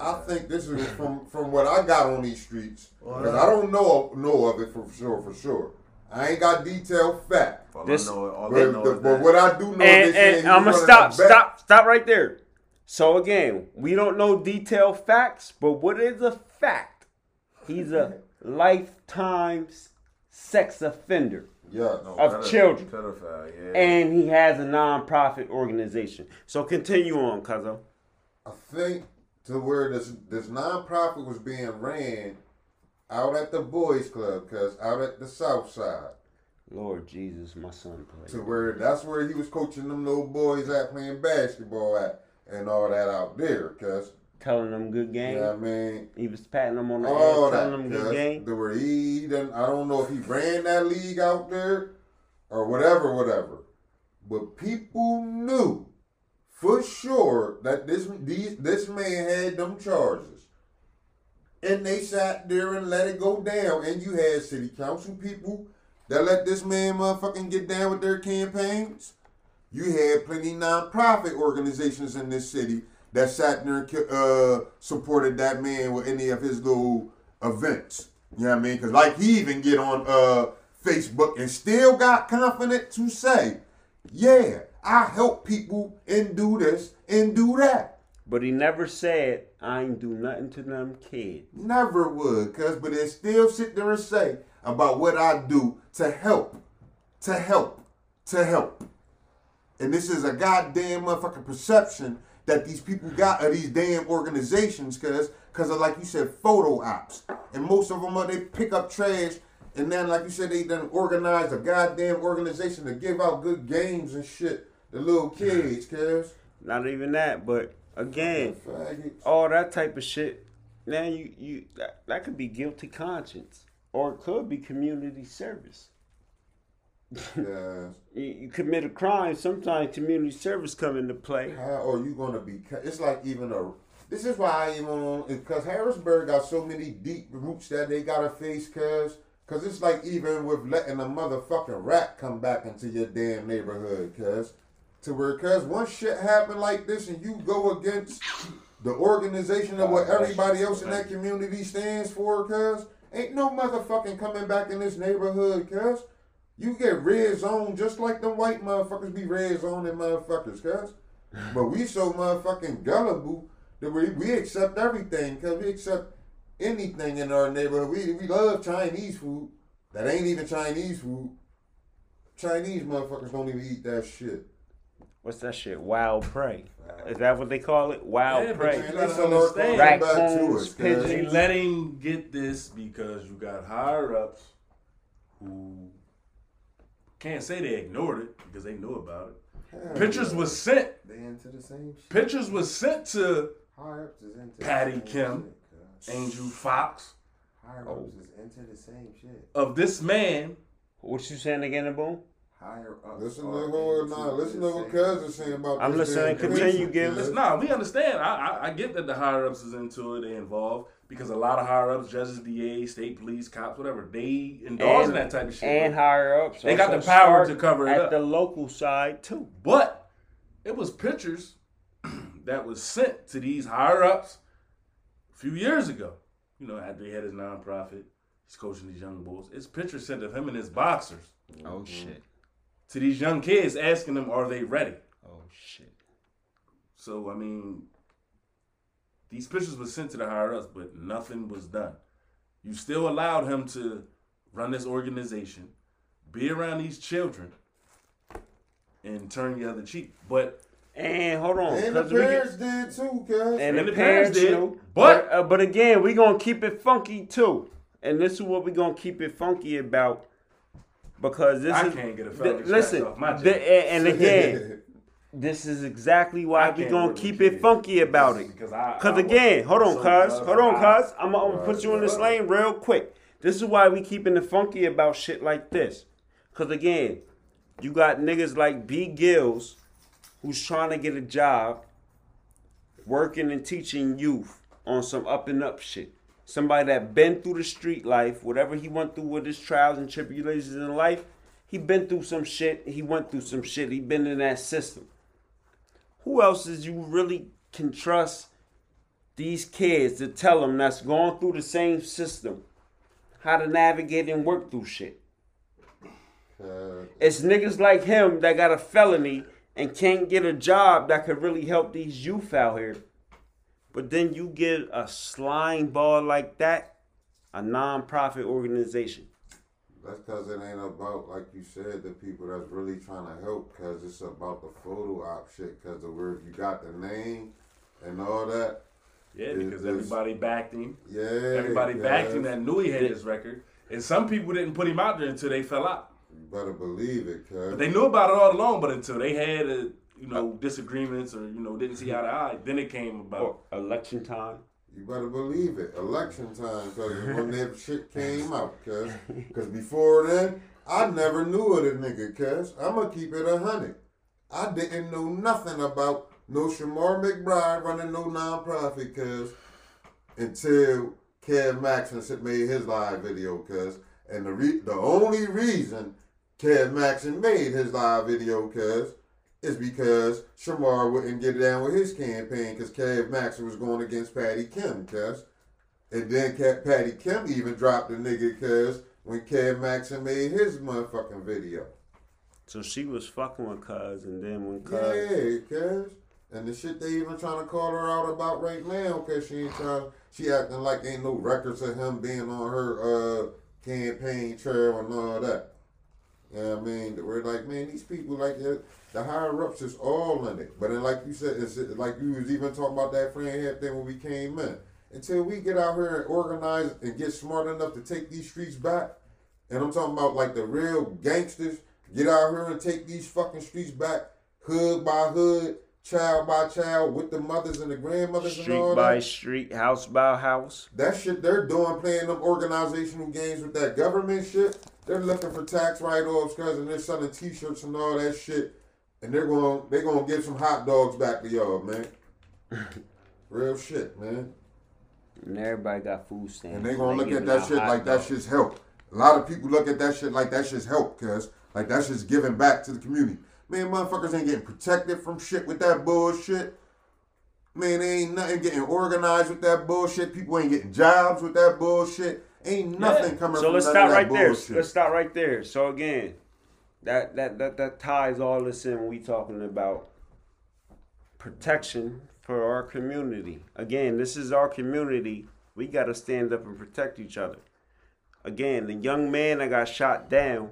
I think this is from from what I got on these streets Well, because I don't know know of it for sure for sure. I ain't got detailed fact. All This- I know, all I But, know the, is but that what I do know And, is they and I'm gonna stop, stop, stop right there. So again, we don't know detailed facts, but what is a fact? He's a [laughs] lifetime s- sex offender, Yeah, No, of children. Pedophile, yeah. and he has a non-profit organization. So continue on, Cuzzo. I think to where this this nonprofit was being ran out at the Boys Club, cause out at the South Side. Lord Jesus, my son played. to where that's where he was coaching them little boys at playing basketball at and all that out there, cuz Telling them good game. I mean? He was patting them on the ass, telling them good game. to where he done, I don't know if he ran that league out there or whatever, whatever. But people knew for sure that this these, this man had them charges. And they sat there and let it go down. And you had city council people that let this man motherfucking get down with their campaigns. You had plenty nonprofit organizations in this city that sat there and uh, supported that man with any of his little events. You know what I mean? Because like he even get on uh, Facebook and still got confident to say, yeah, I help people and do this and do that. But he never said, I ain't do nothing to them kids. Never would, cuz, but they still sit there and say about what I do to help, to help, to help. And this is a goddamn motherfucking perception that these people got of these damn organizations, cuz, cuz of like you said, photo ops. And most of them are they pick up trash and then like you said, they done organized a goddamn organization to give out good games and shit to little kids, cuz. Not even that, but again, all that type of shit. Now you you that, that could be guilty conscience, or it could be community service. Yes. [laughs] You, commit a crime, sometimes community service come into play. How are you gonna be? ca- It's like even a. This is why I even because Harrisburg got so many deep roots that they gotta face. Cause, cause it's like even with letting a motherfucking rat come back into your damn neighborhood. Cause, to where cause once shit happen like this and you go against the organization of what everybody else in that community stands for. Cause ain't no motherfucking coming back in this neighborhood. Cause. You get red zone just like the white motherfuckers be red zoning motherfuckers, cuz. But we so motherfucking gullible that we, we accept everything, cuz we accept anything in our neighborhood. We, we love Chinese food. That ain't even Chinese food. Chinese motherfuckers don't even eat that shit. What's that shit? Wild prey. Is that what they call it? Wild Yeah, prey. Man, gotta they sell our understand. culture back to Raccoons, pigeons. They let him get this because you got higher ups who can't say they ignored it because they knew about it. Pictures was sent. They into the same shit. Pictures was sent to Higher ups into Patty the same Kim. shit, cuz. Angel Fox Higher Oh. ups is into the same shit. of this man. What you saying again, Boom? Higher ups. Listen to what into nah, listen to what same cousin shit. saying about I'm this listening. Continue, picture, Gil. nah, we understand. I, I I get that the higher ups is into it. They involved because a lot of higher ups, judges, DAs, state police, cops, whatever, they indulge in that type of shit. And but- higher ups. They got the power to cover it at up. the local side too. But it was pictures [clears throat] that was sent to these higher ups a few years ago. You know, after he had his nonprofit, he's coaching these young bulls. It's pictures sent of him and his boxers Oh mm-hmm. shit. to these young kids, asking them, "Are they ready?" Oh shit. So I mean, these pictures were sent to the higher ups, but nothing was done. You still allowed him to run this organization, be around these children, and turn the other cheek. But And hold on, And the we get- parents did too, cuz. and, And the, the parents parents did, knew. but- But uh, but again, we're gonna keep it funky too. And this is what we're gonna keep it funky about. because this I is can't get a th- felony check listen. off my th- and and again, [laughs] this is exactly why I we gonna keep it funky about it. Because I, Cause I again, hold on, so cuz, hold on, cuz. I'm, gonna put you in this right. lane real quick. This is why we keeping it funky about shit like this. Cause again, you got niggas like B Gills, who's trying to get a job, working and teaching youth on some up and up shit. Somebody that been through the street life, whatever he went through with his trials and tribulations in life, he been through some shit. He went through some shit. He been in that system. Who else is you really can trust these kids to tell them that's going through the same system how to navigate and work through shit? Uh, It's niggas like him that got a felony and can't get a job that could really help these youth out here. But then you get a slime ball like that, a non-profit organization. That's because it ain't about, like you said, the people that's really trying to help. Because it's about the photo op shit. Because of where you got the name and all that. Yeah, It- because everybody backed him. Yeah. Everybody backed him that knew he had his record. And some people didn't put him out there until they fell out. You better believe it, cuz. But they knew about it all along, but until they had a, you know disagreements or you know didn't see eye to eye, then it came about. Or election time. You better believe it. Election time, cause when [laughs] that shit came out, cuz. Cause before then, I never knew of the nigga, cuz. I'ma keep it a hundred. I didn't know nothing about no Shamar McBride running no nonprofit, cuz. Until Kev Maxon made his live video, cuz. And the re- the only reason Kev Maxon made his live video, cuz, is because Shamar wouldn't get down with his campaign because Kev Maxon was going against Patty Kim, cuz. And then Patty Kim even dropped the nigga, cuz, when Kev Maxon made his motherfucking video. So she was fucking with Cuz, and then when Cuz, Yeah, cuz. And the shit they even trying to call her out about right now, cause she ain't trying, she acting like ain't no records of him being on her uh campaign trail and all that. You know what I mean? We're like, man, these people like the, the higher ups is all in it. But then, like you said, it's like you was even talking about that friend head thing when we came in. Until we get out here and organize and get smart enough to take these streets back, and I'm talking about like the real gangsters, get out here and take these fucking streets back, hood by hood, child by child, with the mothers and the grandmothers and all street by that. street, house by house. That shit they're doing, playing them organizational games with that government shit. They're looking for tax write-offs, cause and they're selling T-shirts and all that shit, and they're going they're gonna give some hot dogs back to y'all, man. [laughs] Real shit, man. And everybody got food stamps. And they gonna look at that shit like that shit's help. A lot of people look at that shit like that shit's help, cuz. Like that shit's giving back to the community. Man, motherfuckers ain't getting protected from shit with that bullshit. Man, they ain't nothing getting organized with that bullshit. People ain't getting jobs with that bullshit. Ain't nothing coming So from let's stop start of right there. bullshit. Let's start right there. So again, that that that that ties all this in we talking about protection for our community. Again, this is our community. We got to stand up and protect each other. Again, the young man that got shot down,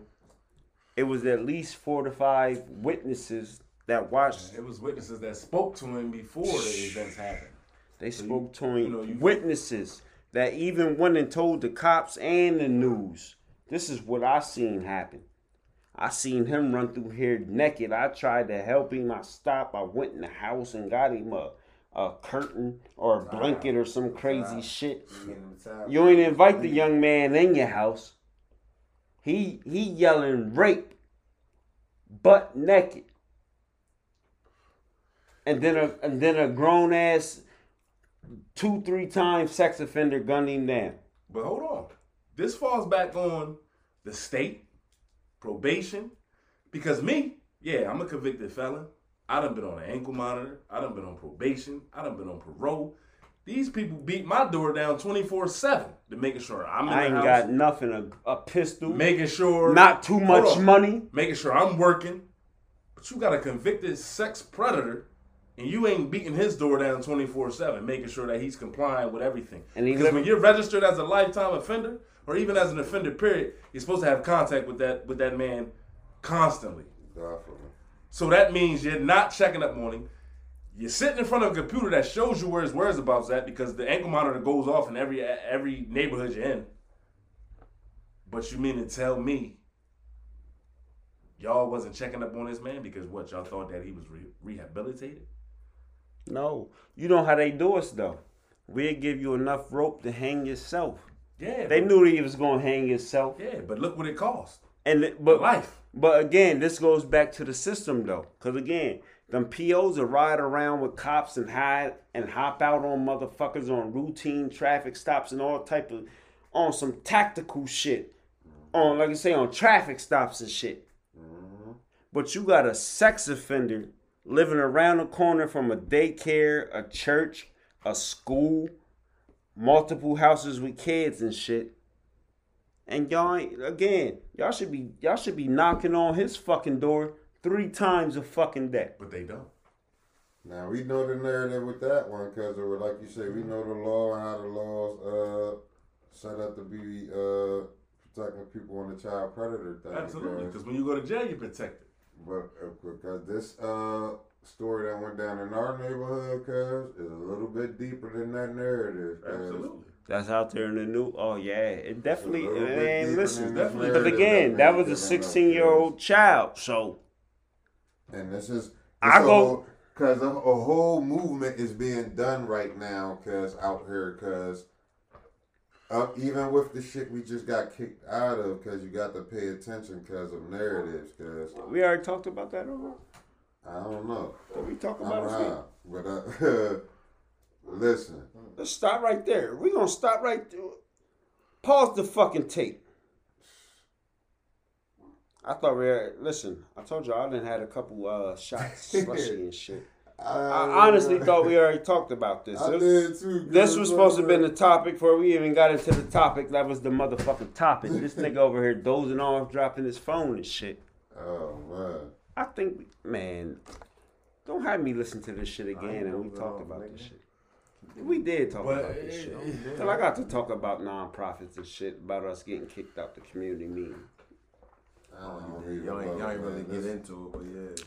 it was at least four to five witnesses that watched. It was witnesses that spoke to him before the events happened. They So spoke you- to him. you know, you- witnesses that even went and told the cops and the news. This is what I seen happen. I seen him run through here naked. I tried to help him. I stopped. I went in the house and got him a, a curtain or a blanket or some crazy shit. You ain't invite the young man in your house. He he yelling rape, butt naked. And then a and then a grown ass two, three times sex offender gunned him down. But hold on. This falls back on the state, probation. Because me, yeah, I'm a convicted felon. I done been on an ankle monitor. I done been on probation. I done been on parole. These people beat my door down 24 7 to making sure I'm in I ain't house. got nothing. A, a pistol. making sure. not too much on. money. Making sure I'm working. But you got a convicted sex predator and you ain't beating his door down 24 7, making sure that he's complying with everything. And because when you're registered as a lifetime offender, or even as an offender, period, you're supposed to have contact with that with that man constantly. Definitely. So that means you're not checking up on him. You're sitting in front of a computer that shows you where his whereabouts at because the ankle monitor goes off in every every neighborhood you're in. But you mean to tell me y'all wasn't checking up on this man because what y'all thought that he was re- rehabilitated. No, you know how they do us though. We'll give you enough rope to hang yourself. Yeah, They knew he was gonna hang himself, Yeah, but look what it cost. and but Life. But again, this goes back to the system though, because again, them POs will ride around with cops and hide and hop out on motherfuckers on routine traffic stops and all type of on some tactical shit, on like I say on traffic stops and shit. Mm-hmm. But you got a sex offender living around the corner from a daycare, a church, a school, multiple houses with kids and shit. And y'all ain't, again, y'all should be y'all should be knocking on his fucking door three times a fucking day. But they don't. Now we know the narrative with that one because, like you say, we know the law and how the laws uh, set up to be uh, protecting people on the child predator thing. Absolutely, because- because when you go to jail, you're protected. But uh, because this uh, story that went down in our neighborhood, cuz, is a little bit deeper than that narrative. Absolutely. That's out there in the new. Oh yeah, it definitely. It's a little It bit ain't deeper listen. than But again, that that was a 16 year old child. So And this is I go- because a, a whole movement is being done right now, cause out here, cause uh, even with the shit we just got kicked out of, cause you got to pay attention, cause of narratives, cause we already talked about that over. I don't know, Did we talk about it? but uh, [laughs] listen, Let's stop right there. We're gonna stop right there. Pause the fucking tape. I thought we were, listen, I told you I didn't had a couple uh shots, [laughs] slushy and shit. I honestly thought we already talked about this. I This- did too. This was supposed to have been uh, the topic before we even got into the topic. That was the motherfucking topic. This [laughs] nigga over here dozing off, dropping his phone and shit. Oh man. I think, man, don't have me listen to this shit again and we talked about this shit. We did talk But about this it- shit. it- Till I got to talk about nonprofits and shit about us getting kicked out the community meeting. I don't Oh, even y'all ain't, know, y'all ain't really get into it, but yeah.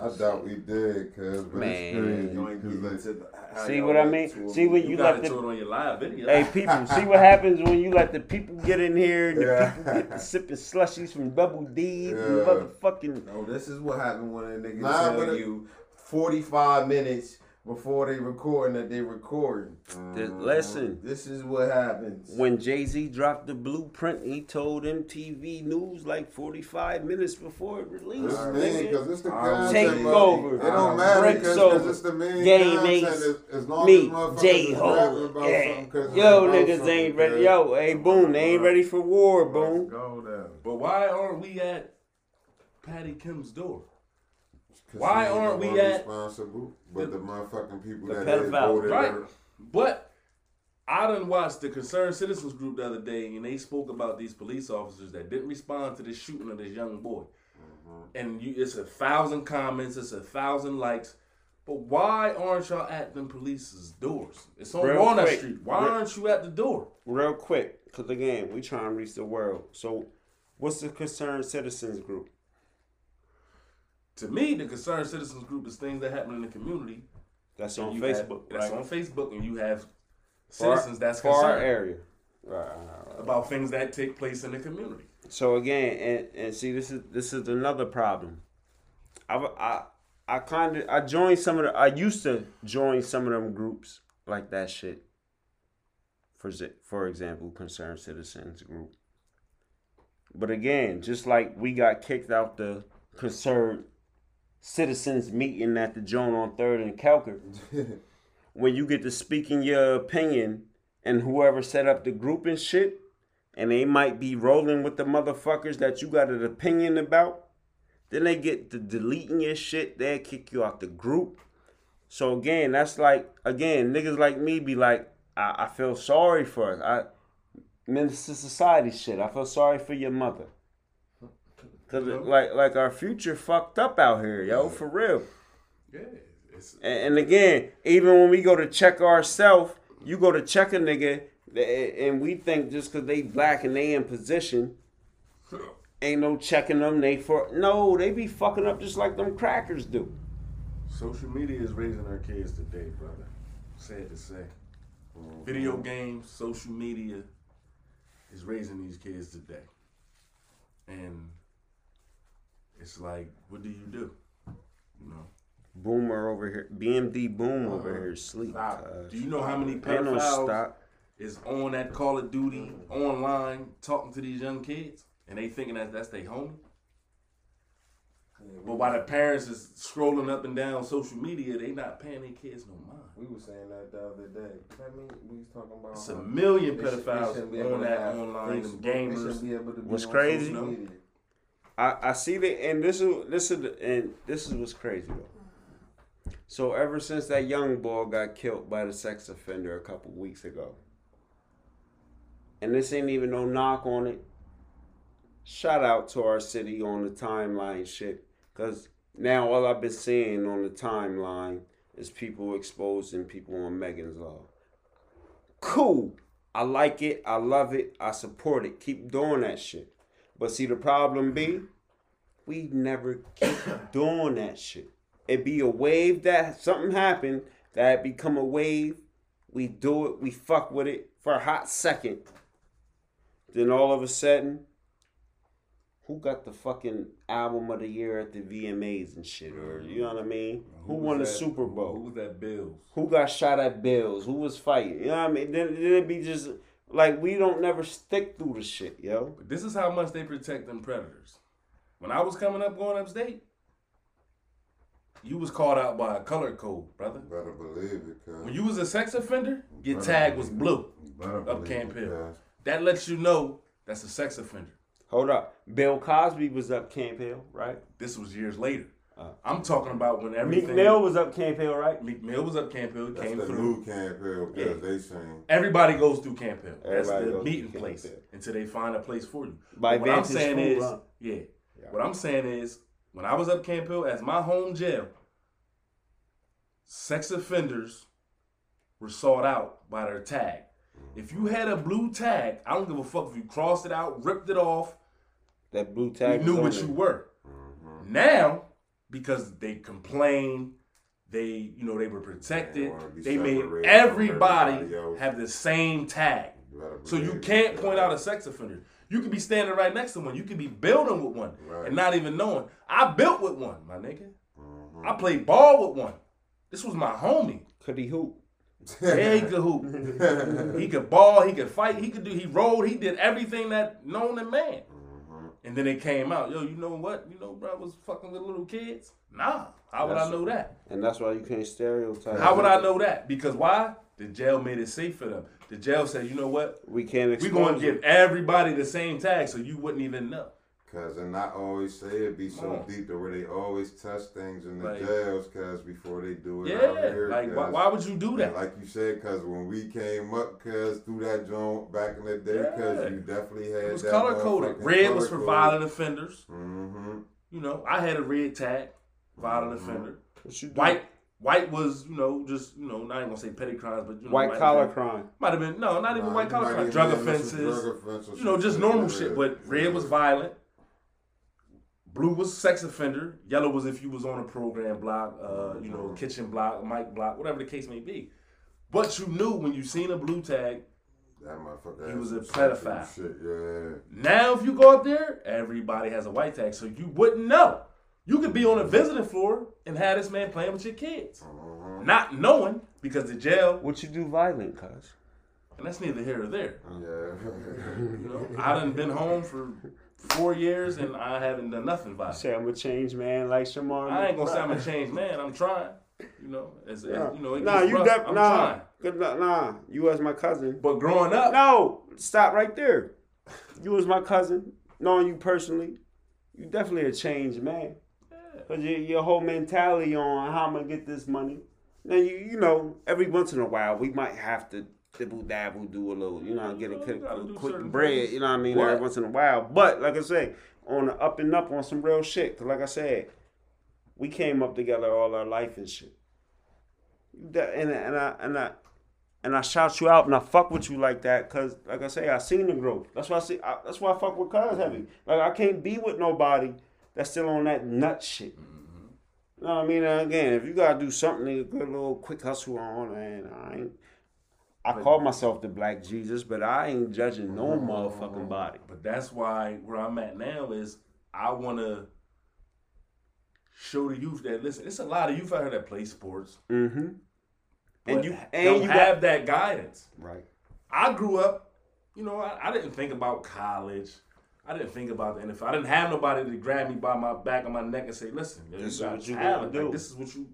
I doubt we did, cuz, but Man. it's crazy. Y'all ain't 'cause, get like, into the, how See what I mean? See when You, you got let into the it on your live video. hey people see what [laughs] happens when you let the people get in here and the Yeah. people get to sipping slushies from Double D and Yeah. motherfucking No, this is what happened when a nigga Nah, tell you 45 minutes before they recording that they recording. Th- mm-hmm. listen. This is what happens. When Jay Z dropped the blueprint, he told MTV News like 45 minutes before it released. It's Alright, me, nigga. because it's the content. Take bro. over. It don't matter because over. it's the main Game content. ace. As, as long Me, as motherfuckers J Ho. about Yeah. something, 'cause it's Yo, niggas ain't ready. Yo, hey, boom, they ain't ready for war, boom. Go down. But why aren't we at Patty Kim's door? 'Cause Why aren't we at- responsible? But the, motherfucking people The that they pedophiles. voted Right. her- But I done watched the Concerned Citizens Group the other day, and they spoke about these police officers that didn't respond to the shooting of this young boy. Mm-hmm. And you, it's a thousand comments, it's a thousand likes. But why aren't y'all at them police's doors? It's on Real Walnut quick. Street. Why Real- aren't you at the door? Real quick, because again, we trying to reach the world. So, what's the Concerned Citizens Group? To me, the Concerned Citizens Group is things that happen in the community. That's on Facebook, have, That's on Facebook, and you have citizens that's for our concerned area. Right, right, right, right. about things that take place in the community. So again, and, and see, this is this is another problem. I I I kind of I joined some of the I used to join some of them groups like that shit. For for example, concerned citizens group. But again, just like we got kicked out the concerned citizens meeting at the joint on Third and Kelker, [laughs] when you get to speaking your opinion and whoever set up the group and shit, and they might be rolling with the motherfuckers that you got an opinion about, then they get to deleting your shit, they'll kick you out the group. So again, that's like again, niggas like me be like, I, I feel sorry for us. I Minister Society shit. I feel sorry for your mother. Cause it, like like our future fucked up out here, yo, for real. Yeah, it's And, and again, even when we go to check ourselves, you go to check a nigga, and we think just because they black and they in position, [laughs] ain't no checking them. They for no, they be fucking up just like them crackers do. social media is raising our kids today, brother. Sad to say. Mm-hmm. Video games, social media is raising these kids today. And it's like, what do you do? You know. Boomer over here, BMD Boom uh, over here, sleep. Stop. Uh, do you know how many Ain't no pedophiles stop. is on that Call of Duty online talking to these young kids, and they thinking that that's their homie? But while the parents is scrolling up and down social media, they not paying their kids no mind. We was saying that the other day. I mean, we was talking about. It's a million they should- pedophiles shouldn't be able on that online, them Facebook. They gamers. shouldn't be able What's crazy? I, I see the and this is this is and this is what's crazy though. So ever since that young boy got killed by the sex offender a couple weeks ago, and this ain't even no knock on it. Shout out to our city on the timeline shit, cause now all I've been seeing on the timeline is people exposing people on Megan's Law. Cool. I like it. I love it. I support it. Keep doing that shit. But see, the problem be, we never keep [coughs] doing that shit. It be a wave that something happened that become a wave. We do it. We fuck with it for a hot second. Then all of a sudden, who got the fucking album of the year at the VMAs and shit, or you know what I mean? Who, won the Super Bowl? Who was that Bills? who got shot at Bills, who was fighting. You know what I mean? Then, then it be just like we don't never stick through the shit, yo. This is how much they protect them predators. When I was coming up going upstate, you was called out by a color code, brother. Better believe it, cuz. When you was a sex offender, your tag was blue. up Camp Hill. cuz. That lets you know that's a sex offender. Hold up, Bill Cosby was up Camp Hill, right? This was years later. Uh. I'm talking about when Meek everything. Mill was up Camp Hill, right? Meek Mill was up Camp Hill, That's came the through. new Camp Hill, cuz Yeah. they saying. Everybody goes through Camp Hill. That's Everybody the goes through meeting place Hill. until they find a place for you. By what I'm saying School, is, huh? yeah, Yeah. What I'm saying is, when I was up Camp Hill as my home jail, sex offenders were sought out by their tag. If you had a blue tag, I don't give a fuck if you crossed it out, ripped it off, That blue you tag. knew what on you there. were. Now, because they complained, they you know they were protected. They They made everybody everybody have the same tag. You So you can't point out a sex offender. You could be standing right next to one. You could be building with one Right. and not even knowing. I built with one, my nigga. Mhm. I played ball with one. This was my homie. Could he hoop? Yeah, he could hoop. [laughs] he could ball. He could fight. He could do. He rolled. He did everything that known to man. And then it came out, yo, you know what? You know, bro, I was fucking with little kids. Nah, how would I know that? And that's why you can't stereotype. How would I know that? Because why? The jail made it safe for them. The jail said, you know what? We can't We're gonna give everybody the same tag, so you wouldn't even know. Cause and I always say it be so Come on. deep to where they always test things in the Like- jails, cause before they do it Yeah, out here, like why, 'cause- why would you do that? Like you said, cause when we came up, cause through that joint back in the day, cause you definitely had It was color coded. Red color was for code. violent offenders. Mm-hmm. You know, I had a red tag, violent Mhm. offender. What you do? White, white was you know just you know not even gonna say petty crimes, but you know, White might collar have been- crime. Might have been no, not even white collar crime. Drug offenses. Drug offenses. you know, just normal yeah. shit. But red was violent. Blue was a sex offender. Yellow was if you was on a program block, uh, you know, kitchen block, mic block, whatever the case may be. But you knew when you seen a blue tag. That motherfucker. He was a pedophile. Shit, yeah. Now, if you go up there, everybody has a white tag, so you wouldn't know. You could be on a visiting floor and have this man playing with your kids, Mhm. not knowing because the jail, What you do violent, cuz? and that's neither here or there. Yeah. You know, I done been home for four years and I haven't done nothing by it. Say I'm a changed man like Shamar. I ain't gonna say I'm a changed man. I'm trying. You know, as, as- you know, it nah, gets you def- I'm nah, trying. nah. You as my cousin. But growing up, No, stop right there. You as my cousin, knowing you personally, you definitely a changed man. Cause your, your whole mentality on how I'm gonna get this money. Now you you know every once in a while we might have to dibble dabble do a little you know get a quick, gotta quick bread things. you know what I mean What? every once in a while. But like I say, on the up and up on some real shit. Cause like I said, we came up together all our life and shit. You And and I and I and I shout you out and I fuck with you like that because, like I say, I seen the growth. That's why I see. I, that's why I fuck with Cuz heavy. Like I can't be with nobody that's still on that nut shit. Mm-hmm. You know what I mean? And again, if you gotta do something, a good little quick hustle on, and I ain't. I call myself the Black Jesus, but I ain't judging no motherfucking body. But that's why where I'm at now is I want to show the youth that listen. It's a lot of youth out here that play sports, Mm-hmm. And you and you have got that guidance. right. I grew up, you know, I, I didn't think about college. I didn't think about the NFL. I didn't have nobody to grab me by my back of my neck and say, "Listen, yo, This is what you talent. gonna Like, do." this is what you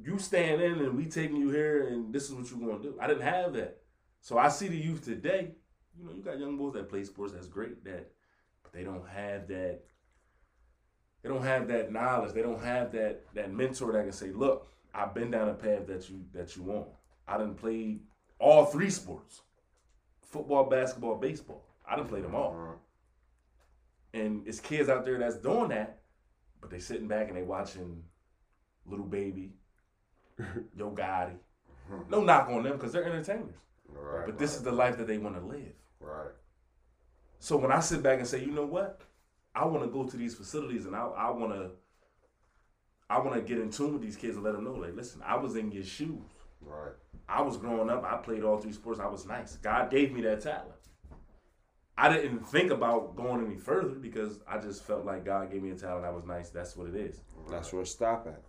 you stand in, and we taking you here, and this is what you're gonna do." I didn't have that, so I see the youth today. You know, you got young boys that play sports. That's great. That, but they don't have that. They don't have that knowledge. They don't have that that mentor that can say, "Look, I've been down a path that you that you want. I didn't play all three sports: football, basketball, baseball. I didn't play them all." And it's kids out there that's doing that, but they sitting back and they watching Lil Baby, [laughs] Yo Gotti. Hmm. No knock on them because they're entertainers. Right. But this is the life that they want to live. right. So when I sit back and say, you know what, I want to go to these facilities and I, I want to, I want to get in tune with these kids and let them know, like, listen, I was in your shoes. Right. I was growing up. I played all three sports. I was nice. God gave me that talent. I didn't think about going any further because I just felt like God gave me a talent. I was nice. That's what it is. That's where stop at.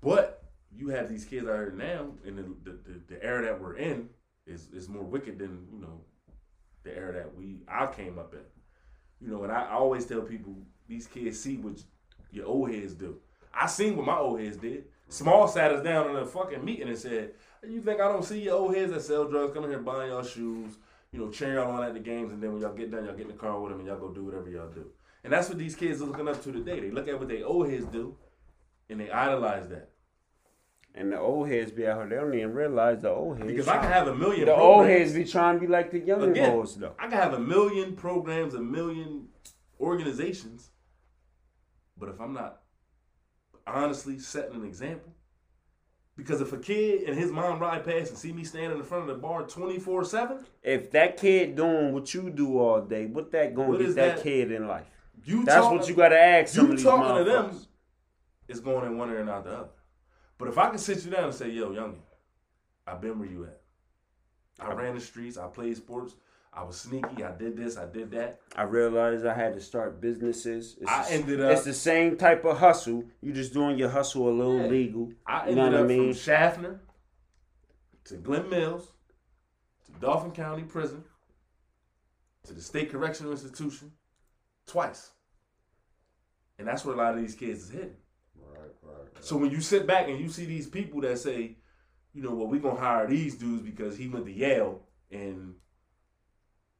But you have these kids out here now, and the the, the, the era that we're in is is more wicked than you know the era that we I came up in. You know, and I, I always tell people these kids see what your old heads do. I seen what my old heads did. Small sat us down in a fucking meeting and said, "You think I don't see your old heads that sell drugs coming here buying y'all shoes, you know, cheering y'all on at the games, and then when y'all get done, y'all get in the car with them and y'all go do whatever y'all do." And that's what these kids are looking up to today. They look at what they old heads do, and they idolize that. And the old heads be out here. They don't even realize the old heads. Because I can have a million. the old heads be trying to be like the younger Again, boys though. I can have a million programs, a million organizations, but if I'm not honestly setting an example, because if a kid and his mom ride past and see me standing in front of the bar 24 7, If that kid doing what you do all day, what that gonna get that, that? kid in life? you That's talking, what you gotta ask you talking to them is going in one ear and out the other. But if I can sit you down and say, yo, youngin, I've been where you at. I ran the streets, I played sports, I was sneaky, I did this, I did that. I realized I had to start businesses. It's I the- ended up- It's the same type of hustle. You just doing your hustle a little Yeah. legal. I You know ended what I up mean? from Schaffner to Glen Mills to Dauphin County Prison to the State Correctional Institution twice. And that's where a lot of these kids is hidden. Right. Right. So when you sit back and you see these people that say, you know, well, we're gonna hire these dudes because he went to Yale and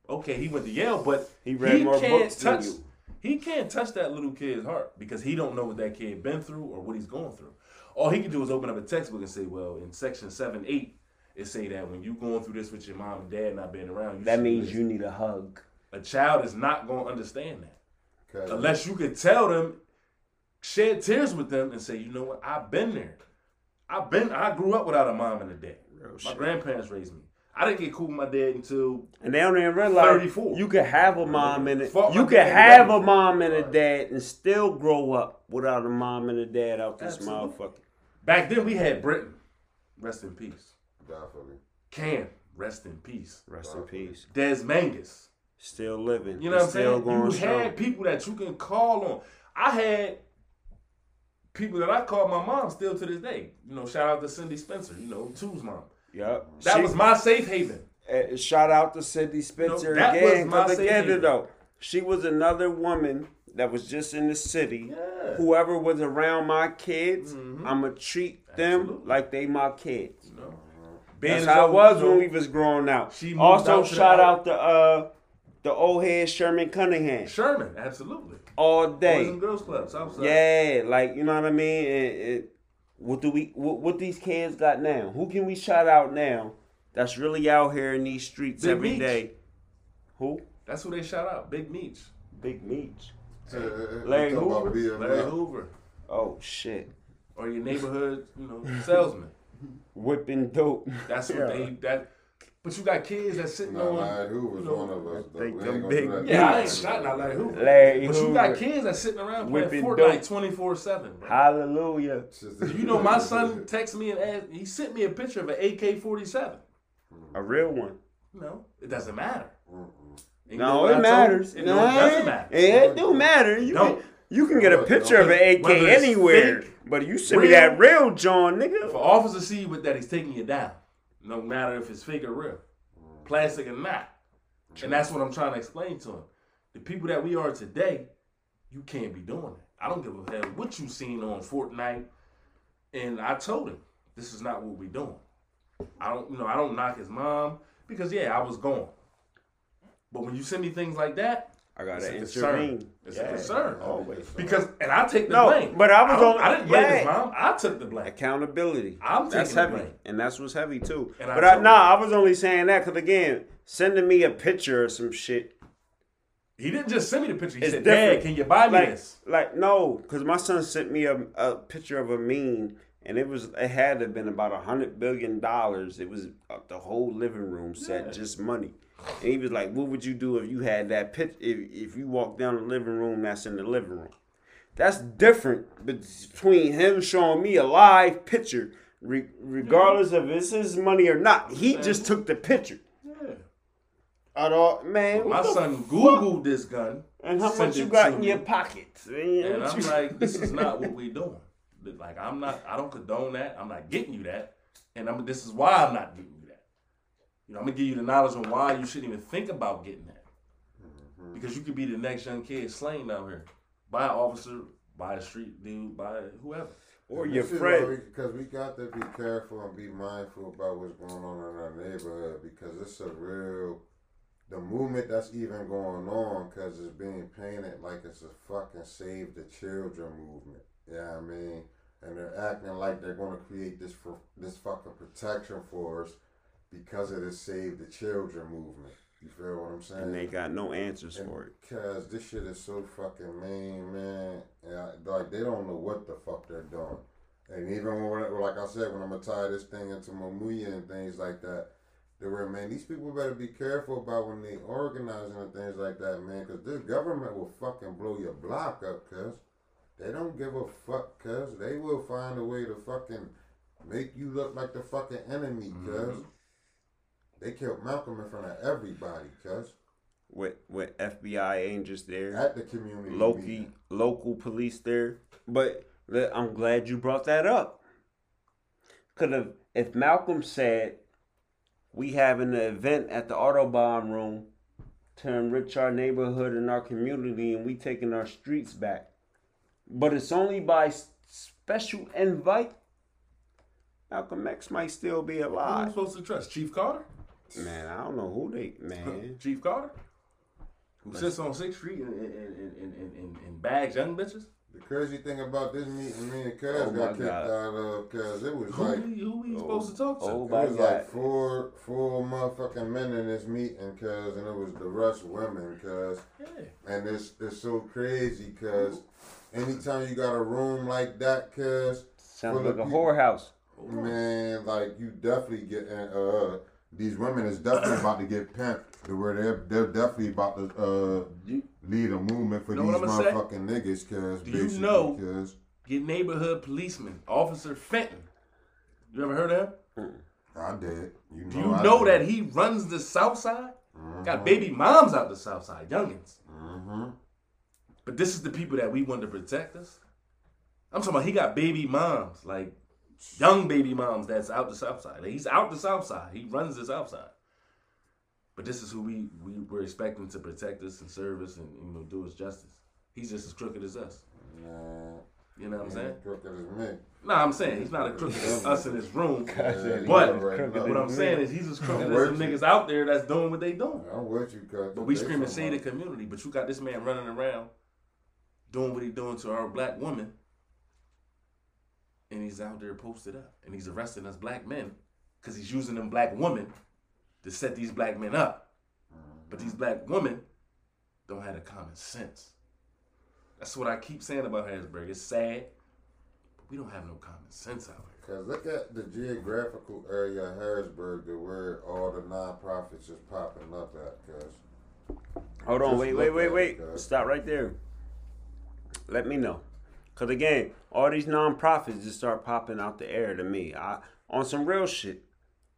okay, he went to Yale, but He read more can't books than you. he can't touch that little kid's heart because he don't know what that kid been through or what he's going through. All he can do is open up a textbook and say, well, in section seven eight, it say that when you going through this with your mom and dad not being around, you That means this." you need a hug. a child is not gonna understand that Okay. unless you could tell them, shed tears with them, and say, you know what, I've been there. I've been. I grew up without a mom and a dad. Real My shit. grandparents raised me. I didn't get cool with my dad until And they don't even realize 34. you can have a mom and a, you my can dad have a mom and a dad and still grow up without a mom and a dad out this Absolutely. motherfucker. back then we had Britain. Rest in peace. Definitely. Cam. Rest in peace. Rest in peace. Des Mangus. Still living. You know what I'm still saying? going You strong. had people that you can call on. I had people that I call my mom still to this day. You know, shout out to Cindy Spencer. You know, Two's mom. Yup. That She- was my safe haven. Uh, shout out to Cindy Spencer that again. was my Because safe again, haven. though, she was another woman that was just in the city. Yeah. Whoever was around my kids, Mhm. I'ma treat them Absolutely. like they my kids. You know, That's how it was when we was growing out. She Also, out shout out- out to uh the old head Sherman Cunningham Sherman, absolutely. all day. Boys day. and Girls Club, Southside. Yeah, like you know what I mean. And, and what do we? What, what these kids got now? Who can we shout out now? That's really out here in these streets Big every Meech. day. Who? That's who they shout out. Big Meech. Big Meech. Larry Larry Hoover. Hoover? Larry Hoover. Oh shit. Or your neighborhood, you know, salesman. [laughs] Whipping dope. That's what Yeah. they that but you got kids that sitting No, on Larry Hoover's you know, one of us. though. think We them ain't gonna big do that. Yeah, I ain't shot not Larry Hoover. Larry But you got kids that sitting around playing Whipping Fortnite twenty four seven. Hallelujah. You know my son texted me and asked, he sent me a picture of an AK forty seven. A real one. No, it doesn't matter. No, it matters. It, No, no, it doesn't matter. It do matter. You Don't. can, You can get a Look, picture of an AK anywhere, fake, but you send me real, that real John, If an nigga. officer see you with that, he's taking you down. No matter if it's fake or real, plastic or not. And that's what I'm trying to explain to him. The people that we are today, you can't be doing that. I don't give a hell what you seen on Fortnite. And I told him, this is not what we're doing. I don't, you know, I don't knock his mom because yeah, I was gone. But when you send me things like that, I gotta it's a concern. intervene. It's Yeah, a concern. Always. Because and I take the No, blame. but I was don't- on- I didn't blame his mom. I took the blame. Accountability. I'm that's taking the heavy, blame. and that's what's heavy too. And but I, told nah, I was only saying that because again, sending me a picture or some shit. He didn't just send me the picture. He said, different. "Dad, can you buy me like, this?" like no, because my son sent me a, a picture of a meme, and it was it had to have been about a hundred billion dollars. It was uh, the whole living room set, Yeah. just money. And he was like, "What would you do if you had that pitch? If if you walk down the living room, that's in the living room. That's different between him showing me a live picture, re- regardless of if it's his money or not. He just took the picture. Yeah. Out all man, My son fuck? Googled this gun. And how much you got in me, your pocket? [laughs] And I'm like, this is not [laughs] what we doing. Like, I'm not. I don't condone that. I'm not getting you that. And I'm. This is why I'm not getting you know, I'm gonna give you the knowledge on why you shouldn't even think about getting that. Mm-hmm. Because you could be the next young kid slain out here by an officer, by a street dude, by whoever. or And your this friend. why we- Because we got to be careful and be mindful about what's going on in our neighborhood because it's a real, the movement that's even going on because it's being painted like it's a fucking save the children movement. Yeah, I mean, and they're acting like they're going to create this for this fucking protection for us because of the save the children movement. You feel what I'm saying? and they got no answers for it. Cause this shit is so fucking mean, man. And I, like they don't know what the fuck they're doing. And even when, like I said, when I'm gonna tie this thing into Mamuya and things like that, they were man. These people better be careful about when they organizing and things like that, man. Cause this government will fucking blow your block up, cuz they don't give a fuck, cuz they will find a way to fucking make you look like the fucking enemy, because mm-hmm. They killed Malcolm in front of everybody, cuz With with FBI agents there, at the community local meeting. local police there. But I'm glad you brought that up. Could have if Malcolm said we having an event at the Autobahn room to enrich our neighborhood and our community, and we taking our streets back. But it's only by special invite. Malcolm X might still be Who am I alive. supposed to trust? Chief Carter? Man, I don't know who they man. [laughs] Chief Carter? Who sits on Sixth Street and, and, and, and, and, and, and bags young bitches? The crazy thing about this meeting, me and Cuz Oh got kicked God. out of, cause it was Who like we, who we Oh. supposed to talk to? Oh it was God. like four four motherfucking men in this meeting, cuz, and it was the rest women, cuz, Yeah. and it's it's so crazy, cuz, anytime you got a room like that, cuz, Sounds like a whorehouse. man, like you definitely get uh these women is definitely about to get pimped to where they're they're definitely about to uh You lead a movement for these I'ma say? motherfucking niggas, cuz, Do you know- cuz. get neighborhood policeman, Officer Fenton. You ever heard of him? I did. You know, Do you I know did. that he runs the South Side? Mhm. Got baby moms out the South Side, youngins. Mm-hmm. But this is the people that we want to protect us. I'm talking about he got baby moms, like young baby moms that's out the South Side. He's out the South Side. He runs the South Side. But this is who we, we were expecting to protect us and serve us and you know do us justice. He's just as crooked as us. Nah, You know what I'm saying? Crooked as me. No, I'm saying he's not as crooked as us in this room. [laughs] Yeah, But right. What I'm saying is he's as crooked as Where some niggas out there that's doing what they doing. I'm with you, cuz. But we screaming from say the community, but you got this man running around doing what he doing to our black woman. And he's out there posted up. And he's arresting us black men because he's using them black women to set these black men up. But these black women don't have the common sense. That's what I keep saying about Harrisburg. It's sad, but we don't have no common sense out here. Cause look at the geographical area of Harrisburg to where all the nonprofits is popping up at, cuz. Hold on, wait, wait, wait, wait. it. Stop right there. Let me know. Cause again, all these nonprofits just start popping out the air to me. I on some real shit.